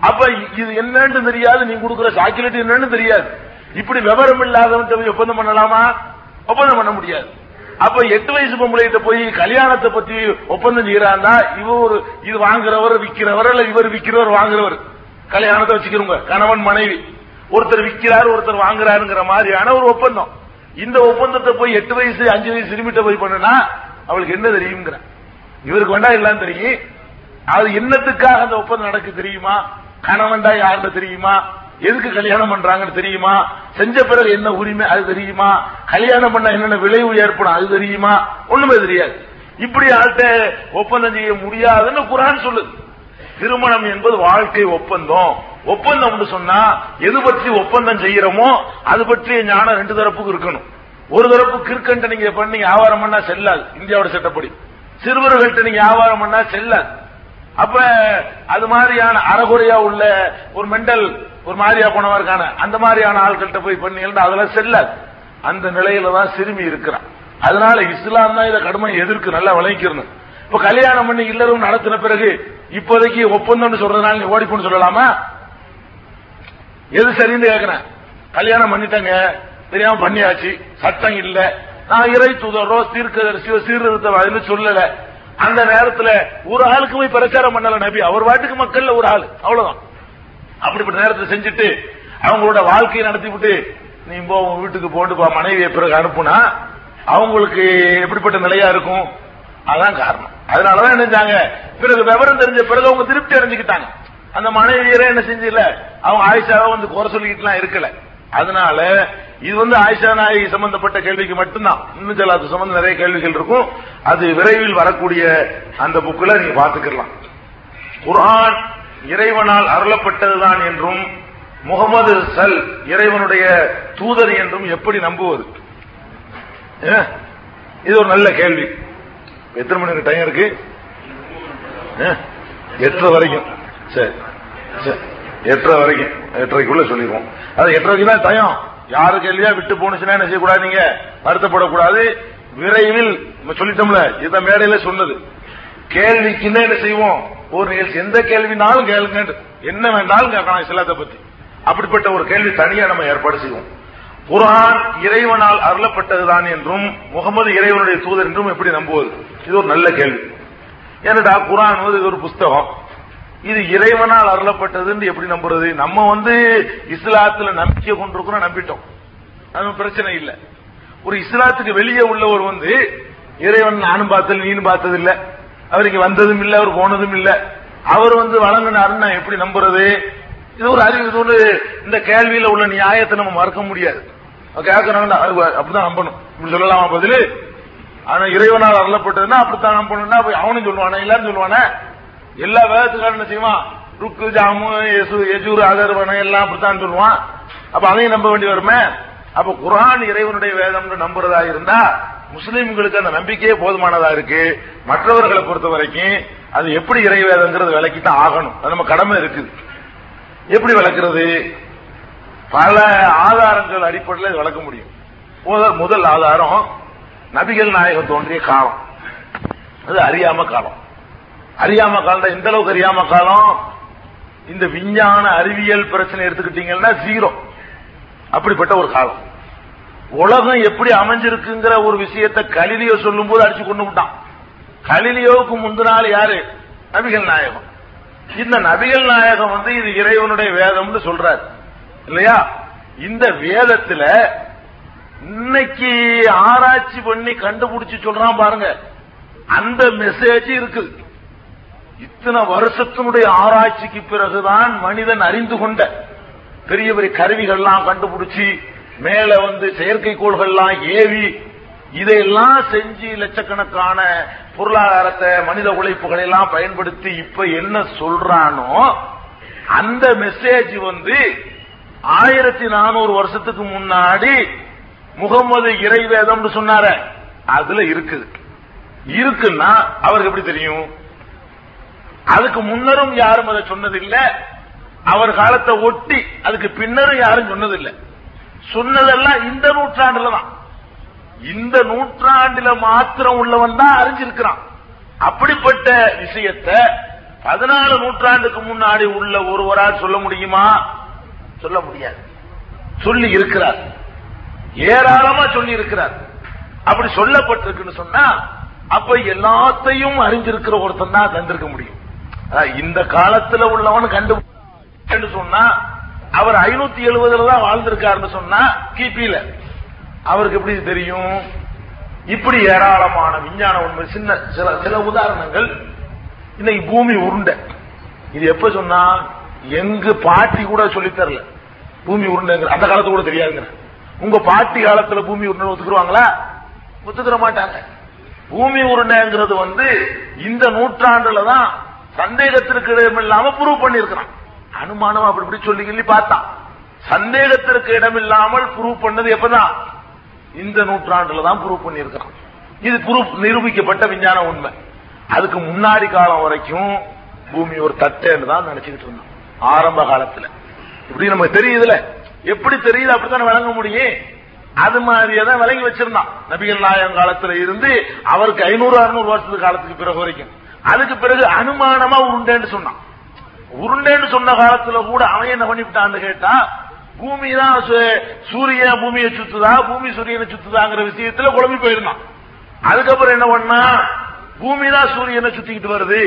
அப்ப இது என்னன்னு தெரியாது. நீ கொடுக்குற சாக்கிலேட் என்னன்னு தெரியாது. இப்படி விவரம் இல்லாதவன் போய் ஒப்பந்தம் பண்ணலாமா? ஒப்பந்தம் பண்ண முடியாது. அப்ப எட்டு வயசு பொம்பளைகிட்ட போய் கல்யாணத்தை பத்தி ஒப்பந்தம் செய்யறான்னா இவ ஒரு இது வாங்குறவர் விக்கிறவர் இல்ல இவர் விற்கிறவர் வாங்குறவர். கல்யாணத்தை வச்சுக்கிறவங்க. கணவன் மனைவி. ஒருத்தர் விற்கிறார் ஒருத்தர் வாங்குறாருங்கிற மாதிரியான ஒரு ஒப்பந்தம். இந்த ஒப்பந்தத்தை போய் எட்டு வயசு அஞ்சு வயசு சிறுமிட்ட போய் பண்ணனா அவளுக்கு என்ன தெரியுங்கிற. இவருக்கு வேண்டா எல்லாம் தெரியும். அது என்னத்துக்காக அந்த ஒப்பந்தம் நடக்கு தெரியுமா? கணவன்டா யாருன்னு தெரியுமா? எதுக்கு கல்யாணம் பண்றாங்கன்னு தெரியுமா? செஞ்ச பிறகு என்ன உரிமை அது தெரியுமா? கல்யாணம் பண்ண என்னென்ன விளைவு ஏற்படும் அது தெரியுமா? ஒண்ணுமே தெரியாது. இப்படி ஆள்கிட்ட ஒப்பந்தம் செய்ய முடியாதுன்னு குரான் சொல்லுது. திருமணம் என்பது வாழ்க்கை ஒப்பந்தம். ஒப்பந்தம் சொன்னா எது பற்றி ஒப்பந்தம் செய்யறோமோ அது பற்றிய ஞானம் ரெண்டு தரப்புக்கு இருக்கணும். ஒரு தரப்பு கிற்கண்ட நீங்க பண்ணி வியாபாரம் பண்ணா செல்லாது இந்தியாவோட சட்டப்படி. சிறுவர்கள்ட்ட நீங்க வியாபாரம் பண்ணா செல்லாது. அப்ப அது மாதிரியான அறகுறையா உள்ள ஒரு மெண்டல் ஒரு மாதிரியா போனவருக்கான அந்த மாதிரியான ஆட்கள்கிட்ட போய் பண்ணீங்கன்னா அதெல்லாம் செல்லாது. அந்த நிலையில தான் சிறுமி இருக்கிறான் அதனால இஸ்லாம் தான் இதை கடுமை எதிர்க்கு நல்லா விளைக்கிறணும் இப்ப கல்யாணம் பண்ணி இல்லரும் நடத்தின பிறகு இப்போதைக்கு ஒப்பந்தம் சொல்றதுனால நீ ஓடிப்போன்னு சொல்லலாமா? எது சரின்னு கேக்குறேன். கல்யாணம் பண்ணிட்டாங்க. தெரியாம பண்ணியாச்சு. சட்டம் இல்ல. நான் இறை தூதரோ தீர்க்கதரிசியோ சீர்திருத்தவாதின்னு சொல்லல. அந்த நேரத்துல ஒரு ஆளுக்கு போய் பிரச்சாரம் பண்ணல நபி. அவர் வாட்டுக்கு மக்கள்ல ஒரு ஆள். அவ்வளவுதான். அப்படிப்பட்ட நேரத்தை செஞ்சுட்டு அவங்களோட வாழ்க்கையை நடத்தி விட்டு நீ போ உன் வீட்டுக்கு போட்டு போ மனைவியை பிறகு அனுப்புனா அவங்களுக்கு எப்படிப்பட்ட நிலையா இருக்கும்? அதான் காரணம். அதனாலதான் என்ன செஞ்சாங்க? பிறகு விவரம் தெரிஞ்ச பிறகு அவங்க திருப்தி அடைஞ்சுக்கிட்டாங்க. அந்த மனைவியரே என்ன செஞ்சல அவங்க ஆயிஷாவை வந்து குறை சொல்லிக்கிட்டுலாம் இருக்கல. அதனால இது வந்து ஆயிஷா நாயகி சம்பந்தப்பட்ட கேள்விக்கு மட்டும்தான். இன்னும் சில அது சம்பந்தம் நிறைய கேள்விகள் இருக்கும். அது விரைவில் வரக்கூடிய அந்த புக்கில் நீங்க பாத்துக்கலாம் குர்ஆன் இறைவனால் அருளப்பட்டதுதான் என்றும் முகமது சல் இறைவனுடைய தூதர் என்றும் எப்படி நம்புவது? இது ஒரு நல்ல கேள்வி. எத்தனை மணிக்கு டைம் இருக்கு? எட்டரை வரைக்கும். சரி. சரி. எட்டரை வரைக்கும். எட்டரைக்குள்ள சொல்லிடுவோம். அது எட்டரைக்கு தான் டைம் யாருக்கு இல்லையா விட்டு போனுச்சுன்னா என்ன செய்யக்கூடாது நீங்க? வருத்தப்படக்கூடாது. விரைவில் நம்ம சொல்லிட்டோம்ல இதுதான் மேடையில சொன்னது. கேள்விக்கு என்ன செய்வோம்? ஒரு நிகழ்ச்சி. எந்த கேள்வினாலும் கேளுங்க. என்ன வேண்டாலும் கேட்கலாம் இஸ்லாத்தை பத்தி. அப்படிப்பட்ட ஒரு கேள்வி தனியா நம்ம ஏற்பாடு செய்வோம். குரான் இறைவனால் அருளப்பட்டதுதான் என்றும் முகமது இறைவனுடைய தூதர் என்றும் எப்படி நம்புவது? இது ஒரு நல்ல கேள்வி. ஏன்னடா குரான் வந்து இது ஒரு புஸ்தகம். இது இறைவனால் அருளப்பட்டதுன்னு எப்படி நம்புறது? நம்ம வந்து இஸ்லாத்துல நம்பிக்கை கொண்டிருக்கிறோம் நம்பிட்டோம். அது பிரச்சனை இல்ல. ஒரு இஸ்லாத்துக்கு வெளியே உள்ளவர் வந்து இறைவன் நானும் பார்த்தது நீனும் பார்த்தது இல்ல அவர் இங்க வந்ததும் இல்ல அவர் போனதும் இல்ல. அவர் வந்து வழங்கினாருன்னு நான் எப்படி நம்புறது? இது ஒரு அறிவு இது ஒரு இந்த கேள்வியில உள்ள நியாயத்தை நம்ம மறக்க முடியாது. கேட்கறாங்க அப்படிதான் நம்பணும். இப்படி சொல்லலாமா பதில்? ஆனா இறைவனால் அருளப்பட்டதுன்னா அப்படித்தான் நம்பணும்னா அவனும் சொல்லுவானே எல்லாரும் சொல்லுவானே? எல்லா வேதத்துக்காரன் என்ன செய்வான்? ருக்கு ஜாமு யசு யஜூர் அதர்வன எல்லாம் அப்படித்தான் சொல்லுவான். அப்ப அதையும் நம்ப வேண்டி வருமே? அப்ப குரான் இறைவனுடைய வேதம்னு நம்புறதா இருந்தா முஸ்லீம்களுக்கு அந்த நம்பிக்கையே போதுமானதா இருக்கு. மற்றவர்களை பொறுத்த வரைக்கும் அது எப்படி இறை வேதங்கிறது விலைக்கு தான் ஆகணும். அது நம்ம கடமை இருக்குது. எப்படி வளர்க்கிறது? பல ஆதாரங்கள் அடிப்படையில் வளர்க்க விளக்க முடியும். முதல் முதல் ஆதாரம் நபிகள் நாயகம் தோன்றிய காலம். அது அறியாம காலம். அறியாம காலம் எந்த அளவுக்கு அறியாம காலம்? இந்த விஞ்ஞான அறிவியல் பிரச்சனை எடுத்துக்கிட்டீங்கன்னா ஜீரோ அப்படிப்பட்ட ஒரு காலம். உலகம் எப்படி அமைஞ்சிருக்குங்கிற ஒரு விஷயத்தை கலிலியோ சொல்லும் போது அடிச்சு கொண்டு விட்டான். கலிலியோவுக்கு முந்தினால் யாரு? நபிகள் நாயகம். இந்த நபிகள் நாயகம் வந்து இது இறைவனுடைய வேதம்னு சொல்றாரு. இல்லையா? இந்த வேதத்துல இன்னைக்கு ஆராய்ச்சி பண்ணி கண்டுபிடிச்சு சொல்றான் பாருங்க. அந்த மெசேஜ் இருக்குது இத்தனை வருஷத்தினுடைய ஆராய்ச்சிக்கு பிறகுதான் மனிதன் அறிந்து கொண்ட பெரிய பெரிய கருவிகள்லாம் கண்டுபிடிச்சி மேல வந்து செயற்கைக்கோள்கள்லாம் ஏவி இதையெல்லாம் செஞ்சு லட்சக்கணக்கான பொருளாதாரத்தை மனித உழைப்புகளை எல்லாம் பயன்படுத்தி இப்ப என்ன சொல்றானோ அந்த மெசேஜ் வந்து ஆயிரத்தி நானூறு வருஷத்துக்கு முன்னாடி முகமது இறைவேதம்னு சொன்னார. அதுல இருக்குது. இருக்குன்னா அவருக்கு எப்படி தெரியும்? அதுக்கு முன்னரும் யாரும் அதை சொன்னதில்லை. அவர் காலத்தை ஒட்டி அதுக்கு பின்னரும் யாரும் சொன்னதில்லை. சொன்னதெல்லாம் இந்த நூற்றாண்டுல தான் இந்த நூற்றாண்டுல மாத்திரம் உள்ளவன் தான் அறிஞ்சிருக்கிறான். அப்படிப்பட்ட விஷயத்த பதினாலு நூற்றாண்டுக்கு முன்னாடி உள்ள ஒருவரால் சொல்ல முடியுமா? சொல்ல முடியாது. சொல்லி இருக்கிறார். ஏராளமா சொல்லி இருக்கிறார். அப்படி சொல்லப்பட்டிருக்குன்னு சொன்னா அப்ப எல்லாத்தையும் அறிஞ்சிருக்கிற ஒருத்தன் தான் தந்திருக்க முடியும். இந்த காலத்துல உள்ளவன் கண்டு சொன்னா அவர் ஐநூத்தி எழுபதுல தான் வாழ்ந்திருக்காருன்னு சொன்னா கிபியில அவருக்கு எப்படி தெரியும்? இப்படி ஏராளமான விஞ்ஞான உண்மை சின்ன சில சில உதாரணங்கள் இன்னைக்கு பூமி உருண்டை. இது எப்ப சொன்னா எங்க பாட்டி கூட சொல்லி தரல. பூமி உருண்டைங்கிற அந்த காலத்து கூட தெரியாதுங்க உங்க பாட்டி காலத்துல பூமி உருண்டை ஒத்துக்குருவாங்களா? ஒத்துக்கிற மாட்டாங்க. பூமி உருண்டைங்கிறது வந்து இந்த நூற்றாண்டுல தான் சந்தேகத்திற்கு இடமில்லாம ப்ரூவ் பண்ணிருக்கிறான் அனுமானம் அப்படி இப்படி சொல்லி சொல்லி பார்த்தான் சந்தேகத்திற்கு இடமில்லாமல் ப்ரூவ் பண்ணது எப்பதான்? இந்த நூற்றாண்டுல தான் ப்ரூவ் பண்ணிருக்கிறான் இது ப்ரூவ் நிரூபிக்கப்பட்ட விஞ்ஞான உண்மை. அதுக்கு முன்னாடி காலம் வரைக்கும் பூமி ஒரு தட்டைன்னு தான் நினைச்சுக்கிட்டு இருந்தோம். ஆரம்ப காலத்துல. இப்படி நமக்கு தெரியுதுல. எப்படி தெரியுது? அப்படித்தானே வழங்க முடியும். அது மாதிரியே தான் விளங்கி வச்சிருந்தான். நபிகள் நாயகம் காலத்துல இருந்து அவருக்கு ஐநூறு அறுநூறு வருஷத்துக்கு காலத்துக்கு பிறகு வரைக்கும். அதுக்கு பிறகு அனுமானமா உருண்டேன்னு சொன்னான். உருண்டேன்னு சொன்ன காலத்துல கூட அவன் என்ன பண்ணிவிட்டான்னு கேட்டா பூமி தான் சூரியன் பூமியை சுத்துதா பூமி சூரியனை சுத்துதாங்கிற விஷயத்துல குழம்பி போயிருந்தான். அதுக்கப்புறம் என்ன பண்ணா பூமி தான் சூரியனை சுத்திக்கிட்டு வருது.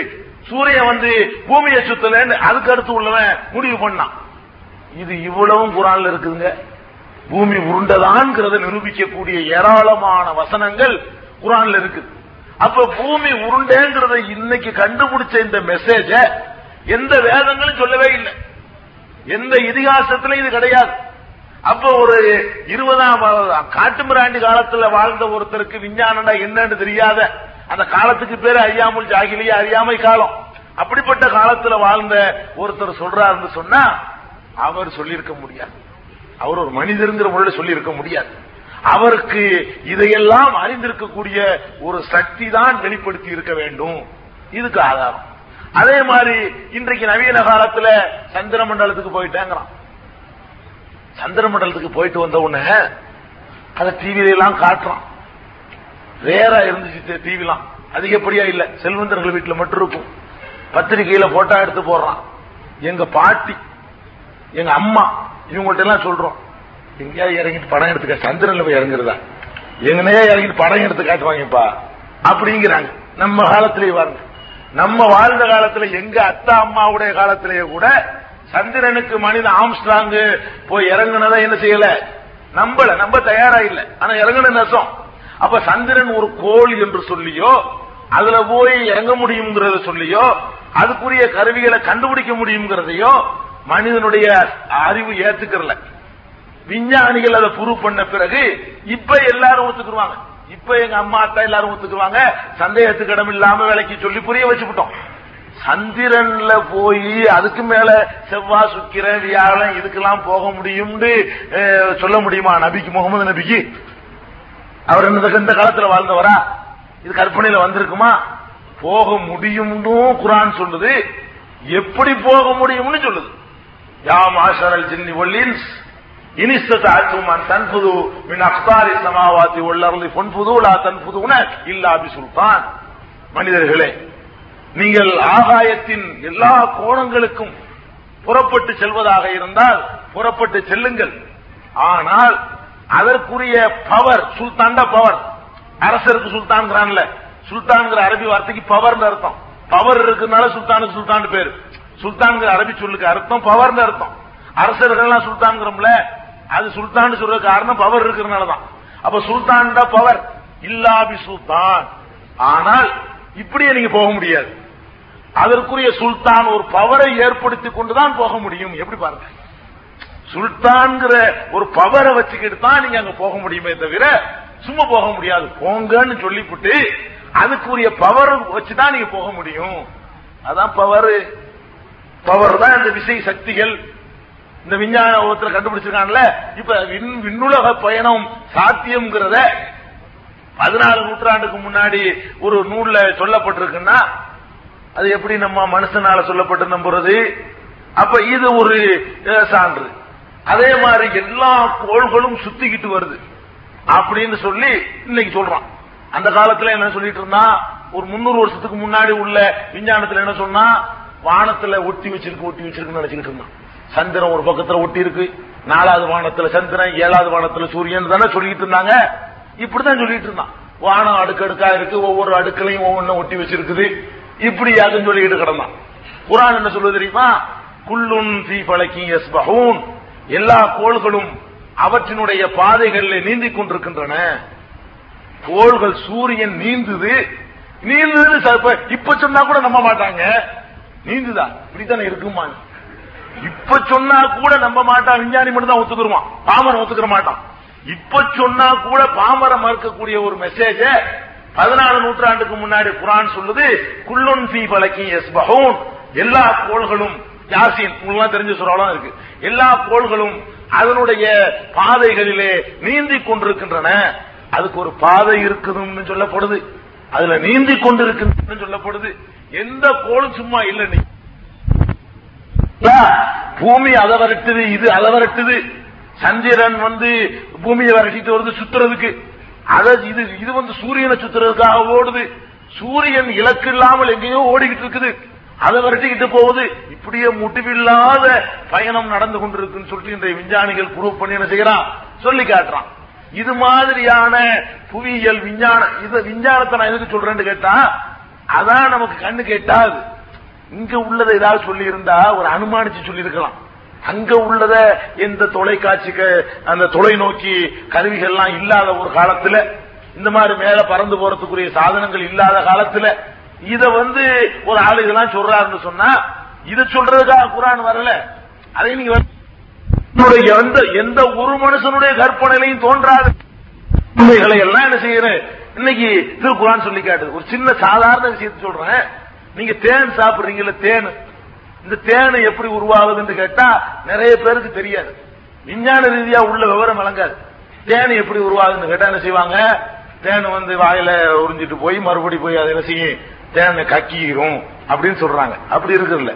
சூரியன் வந்து பூமியை சுத்தலன்னு அதுக்கு அடுத்து உள்ளவன் முடிவு பண்ணான். இது இவ்வளவும் குரான்ல இருக்குதுங்க. பூமி உருண்டதான்ங்கிறத நிரூபிக்கக்கூடிய ஏராளமான வசனங்கள் குரான்ல இருக்குது அப்ப பூமி உருண்டேங்கிறத இன்னைக்கு கண்டுபிடிச்ச இந்த மெசேஜ எந்த வேதங்களும் சொல்லவே இல்லை. எந்த இதிகாசத்திலும் இது கிடையாது. அப்ப ஒரு இருபதாம் காட்டுமிராண்டி காலத்துல வாழ்ந்த ஒருத்தருக்கு விஞ்ஞானம்னா என்னன்னு தெரியாத அந்த காலத்துக்கு பேரு அறியாமல் ஜாகிலியா அறியாமை காலம். அப்படிப்பட்ட காலத்துல வாழ்ந்த ஒருத்தர் சொல்றாருன்னு சொன்னா அவர் சொல்லியிருக்க முடியாது. அவர் ஒரு மனிதருங்கிற முறையில் சொல்லியிருக்க முடியாது. அவருக்கு இதையெல்லாம் அறிந்திருக்கக்கூடிய ஒரு சக்தி தான் வெளிப்படுத்தி இருக்க வேண்டும். இதுக்கு ஆதாரம். அதே மாதிரி இன்றைக்கு நவீன காலத்துல சந்திர மண்டலத்துக்கு போயிட்டேங்கிறான். சந்திர மண்டலத்துக்கு போயிட்டு வந்த உடனே அதை டிவில எல்லாம் காட்டுறான். வேற இருந்துச்சு டிவிலாம் அதிகப்படியா இல்ல. செல்வந்தர்கள் வீட்டுல மட்டும் இருக்கும். பத்திரிகையில போட்டா எடுத்து போடுறான். எங்க பாட்டி எங்க அம்மா இவங்கள்ட்ட எல்லாம் சொல்றோம். எங்கேயா இறங்கிட்டு படம் எடுத்துக்க சந்திரன்ல போய் இறங்குறதா? எங்கனையா இறங்கிட்டு படம் எடுத்து காட்டுவாங்கப்பா? அப்படிங்கிறாங்க. நம்ம காலத்திலேயே வாருங்க நம்ம வாழ்ந்த காலத்துல எங்க அத்தா அம்மாவுடைய காலத்திலேயே கூட சந்திரனுக்கு மனித ஆம்ஸ்ட்ராங் போய் இறங்குனதா என்ன செய்யல? நம்பல. நம்ப தயாரா இல்ல. ஆனா இறங்குன நெசம். அப்ப சந்திரன் ஒரு கோள் என்று சொல்லியோ அதுல போய் இறங்க முடியுங்கிறத சொல்லியோ அதுக்குரிய கருவிகளை கண்டுபிடிக்க முடியுங்கிறதையோ மனிதனுடைய அறிவு ஏத்துக்கிறல. விஞ்ஞானிகள் அதை ப்ரூவ் பண்ண பிறகு இப்ப எல்லாரும் ஒத்துக்குருவாங்க இப்ப எங்க அம்மா அத்தா எல்லாரும் ஒத்துக்குவாங்க. சந்தேகத்துக்கு இடம் இல்லாம விலைக்கு சொல்லி புரிய வச்சுவிட்டோம் சந்திரன்ல போய் அதுக்கு மேல செவ்வாய் சுக்கிரன் வியாழன் இதுக்கெல்லாம் போக முடியும்னு சொல்ல முடியுமா? நபிக்கு முகமது நபிக்கு. அவர் இந்த காலத்துல வாழ்ந்தவரா? இது கற்பனையில வந்திருக்குமா? போக முடியும்னு குரான் சொல்லுது. எப்படி போக முடியும்னு சொல்லுது. யா மாஷரல் ஜின்னி ஒல்லின்ஸ் இனிஸ்தாத்தும் அன் தன்புது மின் அக்தாரி சமாவாத்தி உள்ளர்லி பொன்புது லா தன்புதுன இல்லா பி சுல்தான் மனிதர்களே நீங்கள் ஆகாயத்தின் எல்லா கோணங்களுக்கும் புறப்பட்டு செல்வதாக இருந்தால் புறப்பட்டு செல்லுங்கள். ஆனால் அதற்குரிய பவர் சுல்தாண்ட பவர் அரசருக்கு சுல்தான்கிறான்ல சுல்தான்கிற அரபி வார்த்தைக்கு பவர் அர்த்தம். பவர் இருக்குனால சுல்தானுக்கு சுல்தான் பேரு. சுல்தான்கிற அரபி சொல்லுக்கு அர்த்தம் பவர் அர்த்தம். அரசர்கள்லாம் சுல்தான்கிறோம்ல அது சுல்தான் சொல்ற காரணம் பவர் இருக்கிறதுனால தான் அப்ப சுல்தான் பவர் இல்லாபி சுல்தான். ஆனால் இப்படியே நீங்க போக முடியாது. அதற்குரிய சுல்தான் ஒரு பவரை ஏற்படுத்தி கொண்டுதான் போக முடியும். எப்படி பாருங்க. சுல்தான்ங்கிற ஒரு பவரை வச்சுக்கிட்டு தான் நீங்க அங்க போக முடியுமே தவிர சும்மா போக முடியாது. போங்கன்னு சொல்லிவிட்டு அதுக்குரிய பவர் வச்சுதான் நீங்க போக முடியும். அதான் பவர் பவர் தான் இந்த விசை சக்திகள். இந்த விஞ்ஞான உலகத்துல கண்டுபிடிச்சிருக்கான்ல? இப்ப விண்- விண்ணுலக பயணம் சாத்தியம்ங்கிறத பதினாலு நூற்றாண்டுக்கு முன்னாடி ஒரு நூல்ல சொல்லப்பட்டிருக்குன்னா அது எப்படி நம்ம மனுஷனால சொல்லப்பட்டு நம்புறது? அப்ப இது ஒரு சான்று. அதே மாதிரி எல்லா கோள்களும் சுத்திக்கிட்டு வருது. அப்படின்னு சொல்லி இன்னைக்கு சொல்றான். அந்த காலத்துல என்ன சொல்லிட்டு இருந்தா ஒரு முன்னூறு வருஷத்துக்கு முன்னாடி உள்ள விஞ்ஞானத்துல என்ன சொன்னா வானத்துல ஒட்டி வச்சிருக்கு ஒட்டி வச்சிருக்குன்னு நினைச்சுக்கிட்டு இருந்தான். சந்திரன் ஒரு பக்கத்துல ஒட்டி இருக்கு நாலாவது வானத்துல சந்திரன் ஏழாவது வானத்துல சூரியன் தானே சொல்லிட்டு இருந்தாங்க. இப்படிதான் சொல்லிட்டு இருந்தான். வானம் அடுக்கடுக்கா இருக்கு. ஒவ்வொரு அடுக்களையும் ஒவ்வொன்றும் ஒட்டி வச்சிருக்குது. இப்படி யாருன்னு சொல்லிட்டு கிடந்தான். குரான் என்ன சொல்லுவது தெரியுமா? குல்லுன் பழக்கி எஸ் யஸ்பஹூன். எல்லா கோள்களும் அவற்றினுடைய பாதைகளில் நீந்திக் கொண்டிருக்கின்றன. கோள்கள் சூரியன் நீந்துது. நீந்துது இப்ப- சொன்னா கூட நம்ப மாட்டாங்க. நீந்துதா. இப்படித்தானே இருக்குமா இப்ப சொன்னா கூட நம்ப மாட்டான். விஞ்ஞானி மட்டும் தான் ஒத்துக்குருவான் பாமரன் ஒத்துக்கிற மாட்டான். இப்ப சொன்னா கூட பாமரம் மறுக்கக்கூடிய ஒரு மெசேஜ பதினாலு நூற்றாண்டுக்கு முன்னாடி குரான் சொல்லுது குல்லுன் ஃபீ பலக்கி பகோன் எல்லா கோள்களும் யாசின் உங்களுக்கு தெரிஞ்ச சுறாலாம் இருக்கு. எல்லா கோள்களும் அதனுடைய பாதைகளிலே நீந்தி கொண்டிருக்கின்றன. அதுக்கு ஒரு பாதை இருக்குதுன்னு சொல்லப்படுது. அதுல நீந்தி கொண்டிருக்கின்றன சொல்லப்படுது. எந்த கோளும் சும்மா இல்லை நீ பூமி அதை வரட்டுது இது அதை வரட்டுது. சந்திரன் வந்து பூமியை வரட்டிட்டு வருது சுத்துறதுக்கு. அத இது இது வந்து சூரியனை சுத்துறதுக்காக ஓடுது. சூரியன் இலக்கு இல்லாமல் எங்கேயோ ஓடிக்கிட்டு இருக்குது. அதை விரட்டிக்கிட்டு போகுது. இப்படியே முடிவில்லாத பயணம் நடந்து கொண்டிருக்குன்னு சொல்லிட்டு இன்றைய விஞ்ஞானிகள் ப்ரூவ் பண்ணி என்ன செய்யறான்? சொல்லி காட்டுறான். இது மாதிரியான புவியியல் விஞ்ஞானம் இது விஞ்ஞானத்தை நான் எதுக்கு சொல்றேன்னு கேட்டா அதான் நமக்கு கண்ணு கேட்டாது. இங்க உள்ளதை ஏதாவது சொல்லி இருந்தா ஒரு அனுமானிச்சு சொல்லியிருக்கலாம். அங்க உள்ளத எந்த தொலைக்காட்சிக்கு அந்த தொலைநோக்கி கருவிகள்லாம் இல்லாத ஒரு காலத்துல இந்த மாதிரி மேல பறந்து போறதுக்குரிய சாதனங்கள் இல்லாத காலத்துல இத வந்து ஒரு ஆளு இதெல்லாம் சொல்றாருன்னு சொன்னா இத சொல்றதுக்காக குரான் வரல. அதை நீங்க எந்த எந்த ஒரு மனுஷனுடைய கற்பனையிலையும் தோன்றாது. எல்லாம் என்ன செய்யறேன் இன்னைக்கு திருக்குறான் சொல்லி காட்டுது. ஒரு சின்ன சாதாரண விஷயத்தை சொல்றேன். நீங்க தேன் சாப்பிடுறீங்கல்ல தேன். இந்த தேன் எப்படி உருவாகுதுன்னு கேட்டா நிறைய பேருக்கு தெரியாது. விஞ்ஞான ரீதியா உள்ள விவரம் வழங்காது தேன் எப்படி உருவாகுதுன்னு கேட்டா என்ன செய்வாங்க? தேன் வந்து வாயில உறிஞ்சிட்டு போய் மறுபடி போய் அதை என்ன செய்யும்? தேனை கக்கிரும் அப்படின்னு சொல்றாங்க. அப்படி இருக்குல்ல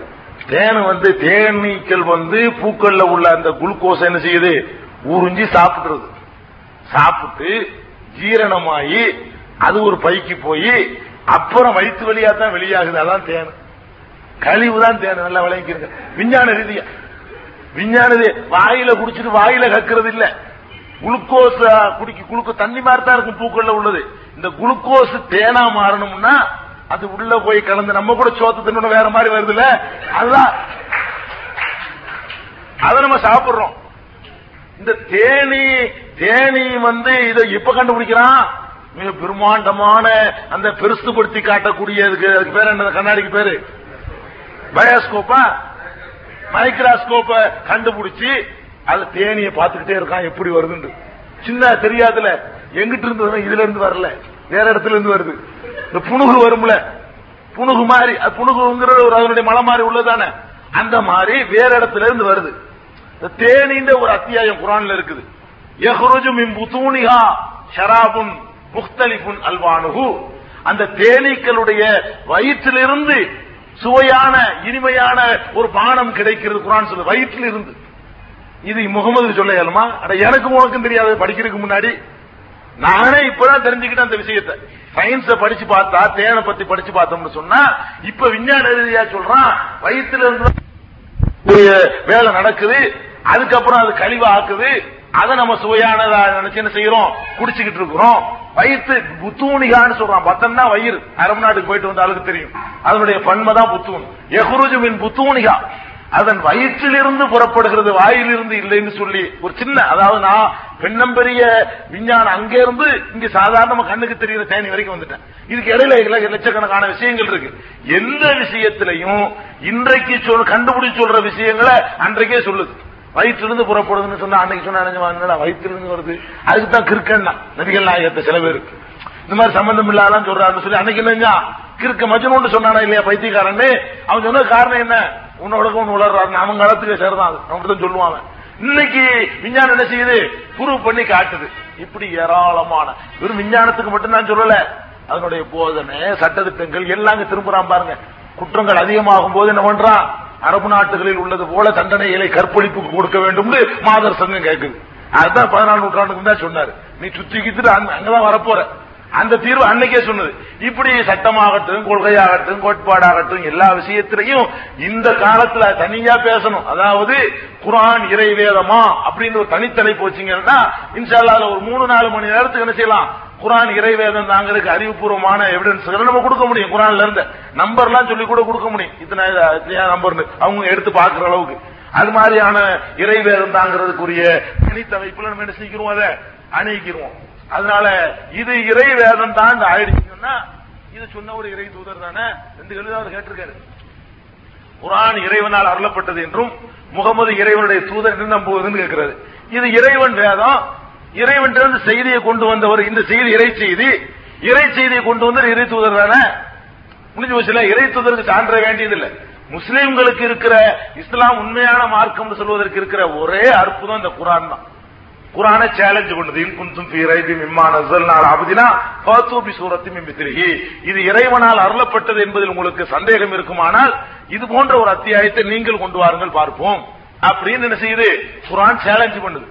தேன் வந்து தேனீக்கள் வந்து பூக்கள்ல உள்ள அந்த குளுக்கோஸ் என்ன செய்யுது? உறிஞ்சி சாப்பிடுறது. சாப்பிட்டு ஜீரணமாயி அது ஒரு பைக்கு போய் அப்புறம் வயிற்று வழியா தான் வெளியாகுது. அதான் தேன். கழிவு தான் தேனு. நல்லா விளங்கிருங்க விஞ்ஞான ரீதியா. விஞ்ஞான வாயில குடிச்சிட்டு வாயில கக்குறது இல்ல. குளுக்கோஸ் குடிக்க குளுக்கோ தண்ணி மாதிரி தான் இருக்கும் பூக்கள்ல உள்ளது. இந்த குளுக்கோஸ் தேனா மாறணும்னா அது உள்ள போய் கலந்து நம்ம கூட சோத்து தின்னு வேற மாதிரி வருதுல்ல? அதுதான். அதை நம்ம சாப்பிடுறோம். இந்த தேனி தேனி வந்து இதை இப்ப கண்டுபிடிக்கிறான்? மிக பிரம்மாண்டமான அந்த பெருசுபடுத்தி காட்டக்கூடிய அதுக்கு பேர் என்ன கண்ணாடிக்கு பேரு. பயோஸ்கோப்பா? மைக்ராஸ்கோப்ப கண்டுபிடிச்சு அது தேனியை பார்த்துக்கிட்டே இருக்கான் எப்படி வருதுன்னு சின்ன தெரியாதுல. எங்கிட்ட இருந்து வரணும் இதுல இருந்து வரல. வேற இடத்துல இருந்து வருது. இந்த புணுகு வரும்ல. புணுகு மாதிரி அது புணுகுங்கிறது ஒரு அதனுடைய மலை மாதிரி உள்ளதானே. அந்த மாதிரி வேற இடத்துல இருந்து வருது. இந்த தேனின்ற ஒரு அத்தியாயம் குரான்ல இருக்குது. யஹ்ருஜு மின் ஷராபும் முக்தலிபுன் அல்வானுகு அந்த தேனீக்களுடைய வயிற்றிலிருந்து சுவையான இனிமையான ஒரு பானம் கிடைக்கிறது குரான் சொல்லு வயிற்றிலிருந்து. இது முகமது சொல்ல இயலுமா அட எனக்கும் உனக்கும் தெரியாது. படிக்கிறதுக்கு முன்னாடி. நானே இப்பதான் தெரிஞ்சுக்கிட்டேன் அந்த விஷயத்தை. சயின்ஸ படிச்சு பார்த்தா தேனை பத்தி படிச்சு பார்த்தோம்னு சொன்னா இப்ப விஞ்ஞான ரீதியா சொல்றான் வயிற்றுல இருந்து வேலை நடக்குது அதுக்கப்புறம் அது கழிவா ஆக்குது அதை நம்ம சுவையானதா நினைச்சு என்ன செய்யறோம்? குடிச்சுக்கிட்டு இருக்கிறோம். வயிற்று புத்தூனிகான்னு சொல்றான். பத்தன்னா வயிறு. அரபு நாட்டுக்கு போயிட்டு வந்தாலும் தெரியும். அதனுடைய பன்மை தான் புத்தூன். எஹ்ருஜு புத்தூனிகா. அதன் வயிற்றிலிருந்து புறப்படுகிறது வாயிலிருந்து இல்லைன்னு சொல்லி ஒரு சின்ன அதாவது நான் பெண்ணம்பெரிய விஞ்ஞானம் அங்கே இருந்து இங்க சாதாரண கண்ணுக்கு தெரிகிற தேனி வரைக்கும் வந்துட்டேன். இதுக்கு இடையில லட்சக்கணக்கான விஷயங்கள் இருக்கு. எந்த விஷயத்திலையும் இன்றைக்கு சொல் கண்டுபிடிச்சு சொல்ற விஷயங்களை அன்றைக்கே சொல்லுது. வயிற்றிலிருந்து புறப்படுதுன்னு சொன்னா அன்னைக்கு சொன்னா வயிற்றிலிருந்து வருது? அதுக்கு தான் கிறுக்கன்னா. நபிகள் நாயகத்தை சில பேருக்கு இந்த மாதிரி சம்பந்தம் இல்லாதான் சொல்றாருன்னு சொல்லி அன்னைக்கு என்னங்க கிறுக்க மஜ்னூன்னு சொன்னானா இல்லையா பைத்தியக்காரன்னு? அவன் சொன்ன காரணம் என்ன? உன்னோட ஒன்று உளர்றாரு அவன் காலத்துக்கு சேர்ந்தான் அது. அவன் தான் இன்னைக்கு விஞ்ஞானம் என்ன செய்யுது? ப்ரூவ் பண்ணி காட்டுது. இப்படி ஏராளமான. வெறும் விஞ்ஞானத்துக்கு மட்டும்தான் சொல்லல. அதனுடைய போதனை சட்டத்திட்டங்கள் எல்லாம் திரும்புறான் பாருங்க. குற்றங்கள் அதிகமாகும் போது என்ன பண்றான்? அரபு நாட்டுகளில் உள்ளது போல தண்டனைகளை கற்பழிப்புக்கு கொடுக்க வேண்டும் மாதர் சங்கம் கேட்குது. அதுதான் பதினாலு நூற்றாண்டுக்கு தான் சொன்னாரு. நீ சுத்தி கித்துட்டு அங்க- அங்கதான் வரப்போற. அந்த தீர்வு அன்னைக்கே சொன்னது. இப்படி சட்டமாகட்டும் கொள்கையாகட்டும் கோட்பாடாகட்டும் எல்லா விஷயத்திலையும் இந்த காலத்துல தனியா பேசணும். அதாவது குரான் இறை வேதமா அப்படின்னு ஒரு தனித்தலை போச்சுங்கன்னா இன்ஷால்லா ஒரு மூணு நாலு மணி நேரத்துக்கு என்ன செய்யலாம்? குரான் இறைவேதம் தாங்கிறதுக்கு அறிவுபூர்வமான எவிடன்ஸ் நம்ம கொடுக்க முடியும் குரான்ல இருந்து. நம்பர்லாம் சொல்லி கூட கொடுக்க முடியும். இத்தனை நம்பர்னு அவங்க எடுத்து பாக்குற அளவுக்கு. அது மாதிரியான இறைவேதம் தாங்கிறதுக்குரிய தனித்தமைப்புல நம்ம என்ன செஞ்சிக்கிறோம் அதை? அணிக்கிறோம் அதனால இது இறை வேதம் தான் ஆயிடுச்சுன்னா இது சொன்ன ஒரு இறை தூதர் தானே? ரெண்டு கேள்வி அவர் கேட்டிருக்காரு. குரான் இறைவனால் அருளப்பட்டது என்றும் முகமது இறைவனுடைய தூதர் என்று நம்புவதுன்னு கேட்கிறது இது இறைவன் வேதம் இறைவன் செய்தியை கொண்டு வந்தவர் இந்த செய்தி இறை செய்தி. இறை செய்தியை கொண்டு வந்தவர் இறை தூதர் தானே? முடிஞ்சு போச்சுல? இறை தூதருக்கு சான்ற வேண்டியதில்லை. முஸ்லீம்களுக்கு இருக்கிற இஸ்லாம் உண்மையான மார்க்கம் சொல்வதற்கு இருக்கிற ஒரே அற்புதம் இந்த குரான் தான். குரானை சேலஞ்ச் பண்ணுது. இன் குந்தும் ஃபீ ரைபின் மிம்மா நஸல்னா அலா அப்தினா இது இறைவனால் அருளப்பட்டது என்பதில் உங்களுக்கு சந்தேகம் இருக்குமானால் இது போன்ற ஒரு அத்தியாயத்தை நீங்கள் கொண்டு வாருங்கள் பார்ப்போம். அப்படின்னு என்ன செய்யுது? குரான் சேலஞ்ச் பண்ணுது.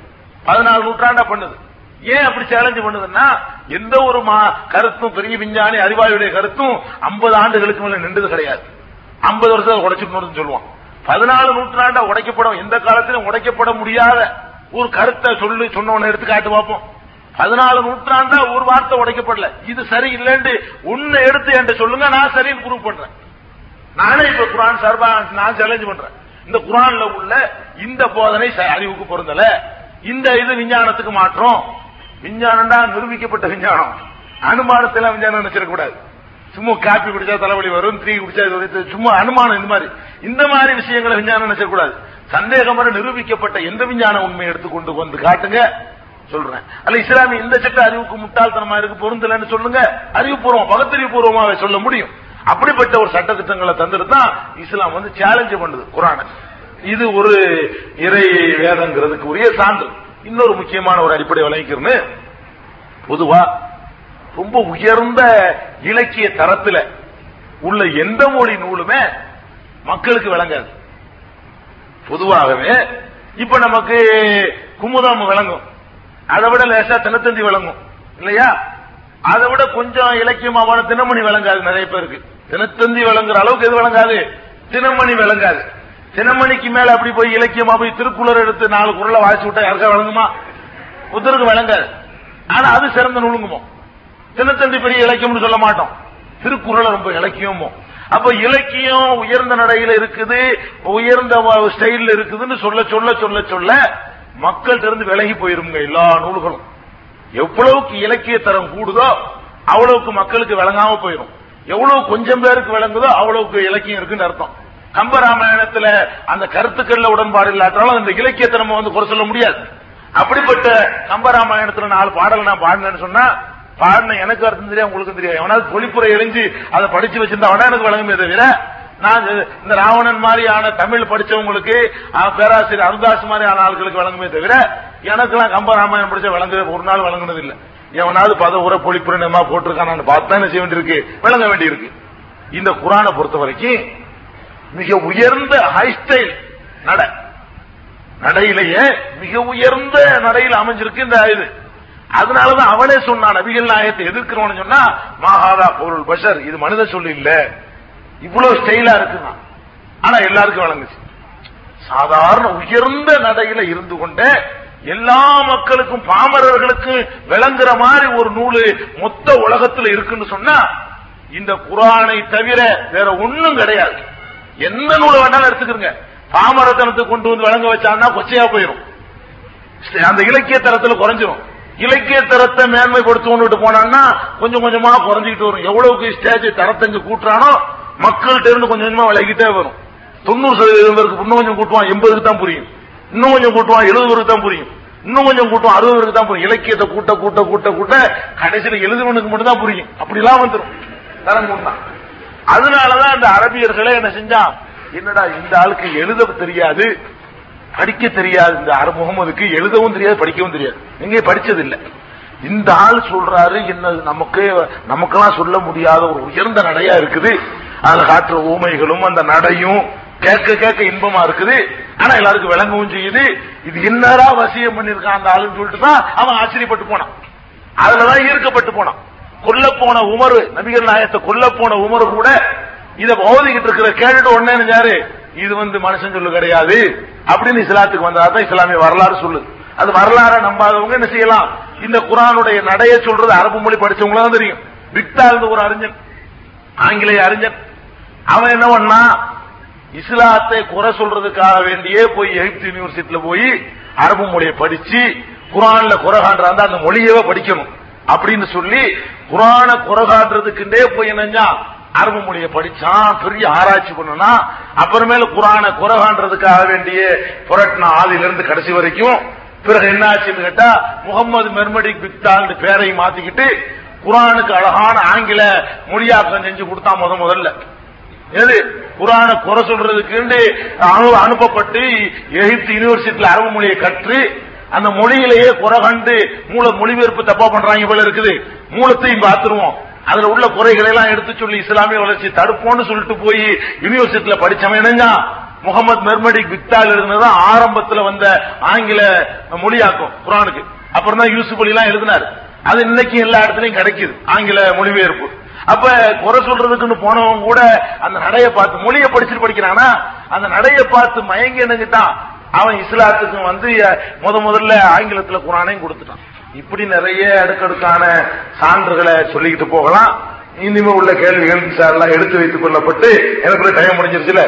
பதினாலு நூற்றாண்டா பண்ணுது. ஏன் அப்படி சேலஞ்சு பண்ணுதுன்னா எந்த ஒரு மா- கருத்தும் பெரிய விஞ்ஞானி அறிவாளியுடைய கருத்தும் 50 ஆண்டுகளுக்கு மேல நின்றது கிடையாது. ஐம்பது வருஷத்துல உடைச்சுக்கணும்னு சொல்லுவான். பதினாலு நூற்றாண்டா உடைக்கப்படும் எந்த காலத்திலும் உடைக்கப்பட முடியாத ஒரு கருத்தை சொல்லி சொன்னவன எடுத்து காட்டு பார்ப்போம். பதினாலு நூற்றாண்டா ஒரு வார்த்தை உடைக்கப்படல. இது சரி இல்லைன்னு உன்னை எடுத்து என்கிட்ட சொல்லுங்க நான் சரின்னு ப்ரூவ் பண்றேன். நானே இப்ப குரான் சார்பா நான் சேலஞ்ச் பண்றேன். இந்த குரான்ல உள்ள இந்த போதனை ச- அறிவுக்கு பொருந்தல. இந்த இது விஞ்ஞானத்துக்கு மாற்றம். விஞ்ஞானம்டா நிரூபிக்கப்பட்ட விஞ்ஞானம். அனுமானத்தில விஞ்ஞானம் நினைச்சிடக் கூடாது. சும்மா காப்பி குடிச்சா தலைவலி வரும் த்ரீ குடிச்சா சும்மா அனுமானம் இந்த மாதிரி. இந்த மாதிரி விஷயங்களை விஞ்ஞானம் நினைச்சக்கூடாது கூடாது. வர நிரூபிக்கப்பட்ட எந்த விஞ்ஞான உண்மையை எடுத்துக்கொண்டு வந்து காட்டுங்க? சொல்றேன். அல்ல இஸ்லாமிய இந்த சட்ட அறிவுக்கு முட்டாள்தனமா இருக்கு பொருந்தலன்னு சொல்லுங்க. அறிவுபூர்வம் பகத்தறிவுபூர்வமாக சொல்ல முடியும். அப்படிப்பட்ட ஒரு சட்ட திட்டங்களை தந்துட்டு தான் இஸ்லாம் வந்து சேலஞ்சு பண்ணுது குரானை. இது ஒரு இறை வேதங்கிறதுக்கு உரிய சான்று. இன்னொரு முக்கியமான ஒரு அடிப்படை விளங்கிக்கிறேன்னு பொதுவா ரொம்ப உயர்ந்த இலக்கிய தரத்துல உள்ள எந்த மொழி நூலுமே மக்களுக்கு விளங்காது. பொதுவாகவே இப்ப நமக்கு குமுதம் விளங்கும். அதை விட லேசா தினத்தந்தி விளங்கும். இல்லையா? அதை விட கொஞ்சம் இலக்கியமாவான தினமணி விளங்காது நிறைய பேருக்கு. தினத்தந்தி விளங்குற அளவுக்கு எது விளங்காது? தினமணி விளங்காது. தினமணிக்கு மேல அப்படி போய் இலக்கியமா போய் திருக்குறள் எடுத்து நாலு குரலை வாசிச்சு விட்டா யாருக்கா விளங்குமா புத்தருக்கு விளங்காது ஆனா அது சிறந்த நூலுங்குமோ தினத்தந்தி பெரிய இலக்கியம்னு சொல்ல மாட்டோம். திருக்குறளை ரொம்ப இலக்கியமோ? அப்ப இலக்கியம் உயர்ந்த நடையில இருக்குது உயர்ந்த ஸ்டைல்ல இருக்குதுன்னு சொல்ல சொல்ல சொல்ல சொல்ல மக்கள்கிட்ட இருந்து விலகி போயிருங்க எல்லா நூல்களும். எவ்வளவுக்கு இலக்கிய தரம் கூடுதோ அவ்வளவுக்கு மக்களுக்கு விளங்காம போயிடும் எவ்வளவு கொஞ்சம் பேருக்கு விளங்குதோ அவ்வளவுக்கு இலக்கியம் இருக்குன்னு அர்த்தம். கம்பராமாயணத்துல அந்த கருத்துக்கள்ல உடன்பாடு இல்லாட்டாலும் அந்த இலக்கியத்தை நம்ம வந்து குறை சொல்ல முடியாது. அப்படிப்பட்ட கம்பராமாயணத்துல நாலு பாடல் நான் பாடினேன்னு சொன்னா பாடின எனக்கு அர்த்தம் தெரியாது உங்களுக்கு தெரியாது. எவனாவது பொழிப்புரை எரிஞ்சு அதை படிச்சு வச்சிருந்தா அவனா எனக்கு வழங்குமே தவிர நான் இந்த ராவணன் மாதிரியான தமிழ் படிச்சவங்களுக்கு ஆ, பேராசிரியர் அருதாஸ் மாதிரியான ஆட்களுக்கு வழங்குமே தவிர எனக்கெல்லாம் கம்பராமாயணம் படிச்ச வழங்க ஒரு நாள் வழங்குனது இல்லை எவனாவது பத உர பொழிப்புரை போட்டிருக்கான்னு பார்த்தா என்ன செய்ய வேண்டியிருக்கு? விளங்க வேண்டியிருக்கு. இந்த குரானை பொறுத்த வரைக்கும் மிக உயர்ந்த ஹை ஸ்டைல் நட. நடையிலேயே மிக உயர்ந்த நடையில் அமைஞ்சிருக்கு இந்த இது. அதனாலதான் அவனே சொன்னான் நபிகள் நாயகத்தை எதிர்க்கிறோம்னு சொன்னா மாஹாதா பொருள் பஷர் இது மனித சொல்லு இல்ல. இவ்வளவு ஸ்டைலா இருக்குதான் ஆனா எல்லாருக்கும் வழங்குச்சு சாதாரண உயர்ந்த நடையில இருந்து கொண்டு எல்லா மக்களுக்கும் பாமரர்களுக்கும் விளங்குற மாதிரி ஒரு நூலு மொத்த உலகத்துல இருக்குன்னு சொன்னா இந்த குரானை தவிர வேற ஒண்ணும் கிடையாது. எந்த நூலை வேணாலும் எடுத்துக்கிறங்க. பாமரத்தனத்துக்கு கொண்டு வந்து வழங்க வச்சான்னா கொச்சையா போயிடும் அந்த இலக்கிய தரத்துல குறைஞ்சிரும். இலக்கிய தரத்தை மேன்மைப்படுத்தணும்னு போனான்னா கொஞ்சம் கொஞ்சமா குறைஞ்சிக்கிட்டு வரும். எவ்வளவுக்கு ஸ்டேஜ் தரத்தை கூட்டுறானோ மக்கள்கிட்ட இருந்து கொஞ்சம் கொஞ்சமா விலகிட்டே வரும். தொண்ணூறு சதவீதம் பேருக்கு இன்னும் கொஞ்சம் கூட்டுவான் எண்பதுக்கு தான் புரியும். இன்னும் கொஞ்சம் கூட்டுவான் எழுபது பேருக்கு தான் புரியும். இன்னும் கொஞ்சம் கூட்டுவான் அறுபது பேருக்கு தான் புரியும். இலக்கியத்தை கூட்ட கூட்ட கூட்ட கூட்ட கடைசியில் எழுதுவனுக்கு மட்டும் தான் புரியும். அப்படிலாம் வந்துடும் தரம் கூட்டான் அதனாலதான் அந்த அரபியர்களே என்ன செஞ்சான்? என்னடா இந்த ஆளுக்கு எழுத தெரியாது படிக்க தெரியாது இந்த அரபு முகமதுக்கு எழுதவும் தெரியாது படிக்கவும் தெரியாது. எங்கே படிச்சது இல்ல இந்த ஆள் சொல்றாரு என்ன நமக்கு நமக்கெல்லாம் சொல்ல முடியாத ஒரு உயர்ந்த நடையா இருக்குது. அதுல காட்டுற ஊமைகளும் அந்த நடையும் கேட்க கேட்க இன்பமா இருக்குது. ஆனா எல்லாருக்கும் விளங்கவும் செய்யுது. இது என்னடா வசியம் பண்ணிருக்கான் அந்த ஆளுன்னு சொல்லிட்டு தான் அவன் ஆச்சரியப்பட்டு போனான். அதுலதான் ஈர்க்கப்பட்டு போனான். கொல்ல போன உமர் நபிகள் நாயத்தை கொல்ல போன உமர் கூட இத ஓதிக்கிட்டு இருக்கிற கேட்டுட்டு உடனே நினைச்சாரு இது வந்து மனுஷன் சொல்லு கிடையாது. அப்படின்னு இஸ்லாத்துக்கு வந்ததா இஸ்லாமிய வரலாறு சொல்லுது. அது வரலாற நம்பாதவங்க என்ன செய்யலாம்? இந்த குரானுடைய நடைய சொல்றது அரபு மொழி படிச்சவங்களா தான் தெரியும். விக்டால் ஒரு அறிஞன் ஆங்கிலேய அறிஞன். அவன் என்ன பண்ணா? இஸ்லாத்தை குறை சொல்றதுக்காக வேண்டியே போய் எகிப்து யூனிவர்சிட்டியில போய் அரபு மொழியை படிச்சு குரான்ல குறை காண்றாங்க அந்த மொழியவே படிக்கணும். அப்படின்னு சொல்லி குரான குறை காட்டுறதுக்குண்டே போய் என்னஞ்சா அரபு மொழியை படிச்சான் பெரிய ஆராய்ச்சி பண்ணனா அப்புறமேல குரான குறை காண்றதுக்காக வேண்டிய புரட்டின ஆதிலிருந்து கடைசி வரைக்கும். பிறகு என்ன ஆச்சுன்னு கேட்டா முகமது மெர்மடி பிக்தால் பேரை மாத்திக்கிட்டு குரானுக்கு அழகான ஆங்கில மொழியாக்கம் செஞ்சு கொடுத்தா முத முதல்ல. எது? குரான குறை சொல்றதுக்கு அனு- அனுப்பப்பட்டு எகிப்து யூனிவர்சிட்டியில அரபு மொழியை கற்று அந்த மொழியிலேயே குறை கண்டு மூல மொழிபெயர்ப்பு தப்பா பண்றாங்க போல இருக்குது. மூலத்தையும் பார்த்துருவோம். அதுல உள்ள குறைகளை எல்லாம் எடுத்து சொல்லி இஸ்லாமிய வளர்ச்சி தடுப்போம்னு சொல்லிட்டு போய் யூனிவர்சிட்டியில படிச்சவன் என்னங்க முகமது மெர்மடி விக்தால் இருந்தது ஆரம்பத்துல வந்த ஆங்கில மொழியாக்கும் குரானுக்கு. அப்புறம் தான் யூசுப் அலி எல்லாம் எழுதினார். அது இன்னைக்கு எல்லா இடத்துலயும் கிடைக்குது ஆங்கில மொழிபெயர்ப்பு. அப்ப குறை சொல்றதுக்குன்னு போனவங்க கூட அந்த நடைய பார்த்து மொழியை படிச்சுட்டு படிக்கிறானா? அந்த நடைய பார்த்து மயங்கி என்னங்கிட்டான் அவன் இஸ்லாத்துக்கு வந்து முத முதல்ல ஆங்கிலத்துல குரானையும் கொடுத்துட்டான். இப்படி நிறைய அடுக்கடுக்கான சான்றுகளை சொல்லிக்கிட்டு போகலாம். இனிமே உள்ள கேள்விகள் சார் எல்லாம் எடுத்து வைத்துக் கொள்ளப்பட்டு எனக்கு டைம் முடிஞ்சிருச்சுல?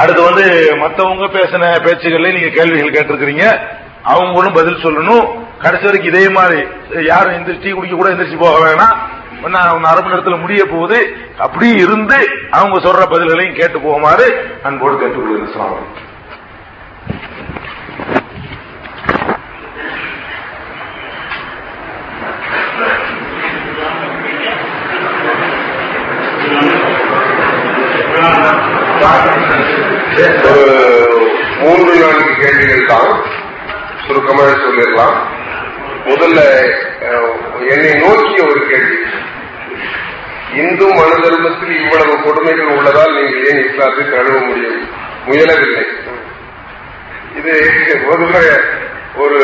அடுத்து வந்து மத்தவங்க பேசின பேச்சுகள்ல நீங்க கேள்விகள் கேட்டிருக்கிறீங்க. அவங்களும் பதில் சொல்லணும். கடைசி வரைக்கும் இதே மாதிரி யாரும் எந்திரிச்சு குடிக்க கூட எந்திரிச்சு போக வேணாம். ஒன்னு அரை மணி நேரத்துல முடிய போகுது. அப்படி இருந்து அவங்க சொல்ற பதில்களையும் கேட்டு போகுமாறு அன்போடு கேட்டுக்கொள்கிறேன். அஸ்ஸலாமு ஒரு மூன்று நான்கு கேள்விகள் தான் சுருக்கமாக சொல்லிடலாம். முதல்ல என்னை நோக்கிய ஒரு கேள்வி. இந்து மனு தர்மத்தில் இவ்வளவு கொடுமைகள் உள்ளதால் நீங்கள் ஏன் இஸ்லாத்தை தழுவ முடியும்? முயலவில்லை. இது முதல்ல ஒரு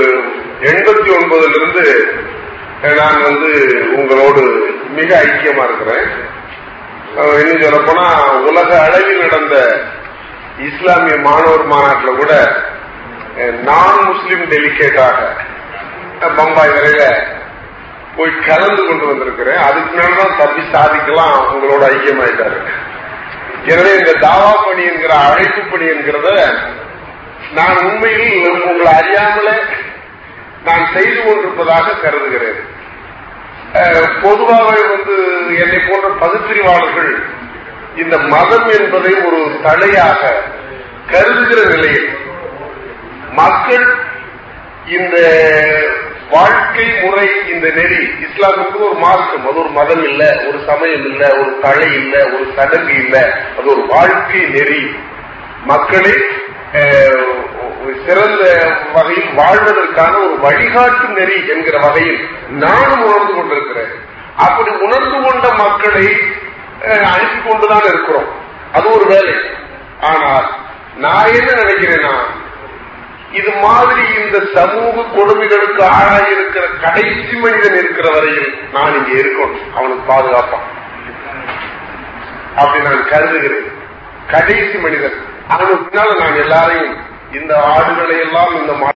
எண்பத்தி ஒன்பதுல இருந்து நான் வந்து உங்களோடு மிக ஐக்கியமா இருக்கிறேன். இன்னும் சொல்ல போனா உலக அளவில் நடந்த இஸ்லாமிய மாணவர் மாநாட்டில் கூட நான் முஸ்லிம் டெலிகேட்டாக பம்பாய் வரையில போய் கலந்து கொண்டு வந்திருக்கிறேன். அதுக்கு மேலதான் தப்பி சாதிக்கலாம் உங்களோட ஐக்கியமாயிட்டாரு. எனவே இந்த தாவா பணி என்கிற அழைப்பு பணி என்கிறத நான் உண்மையில் உங்களை அறியாமலே நான் செய்து கொண்டிருப்பதாக கருதுகிறேன். பொதுவாக பொதுவாகவே வந்து என்னை போன்ற பகுத்தறிவாளர்கள் இந்த மதம் என்பதை ஒரு தலையாக கருதுகிற நிலையில் மக்கள் இந்த வாழ்க்கை முறை இந்த நெறி. இஸ்லாமுக்கு ஒரு மார்க்கம். அது ஒரு மதம் இல்ல ஒரு சமயம் இல்ல ஒரு தலை இல்ல ஒரு சடங்கு இல்ல. அது ஒரு வாழ்க்கை நெறி. மக்களை ஒரு சிறந்த வகையில் வாழ்வதற்கான ஒரு வழிகாட்டு நெறி என்கிற வகையில் நானும் உணர்ந்து கொண்டிருக்கிறேன். அப்படி உணர்ந்து கொண்ட மக்களை அனுப்பி கொண்டுதான் இருக்கிறோம். அது ஒரு வேலை. ஆனால் நான் என்ன நினைக்கிறேன்னா இது மாதிரி இந்த சமூக கொடுமைகளுக்கு ஆளாயிருக்கிற கடைசி மனிதன் இருக்கிற வரையில் நான் இங்க இருக்கணும். அவனுக்கு பாதுகாப்பான். அப்படி நான் கருதுகிறேன். கடைசி மனிதன். அவனுக்கு பின்னால நான் எல்லாரையும் இந்த ஆடுகளை எல்லாம் இந்த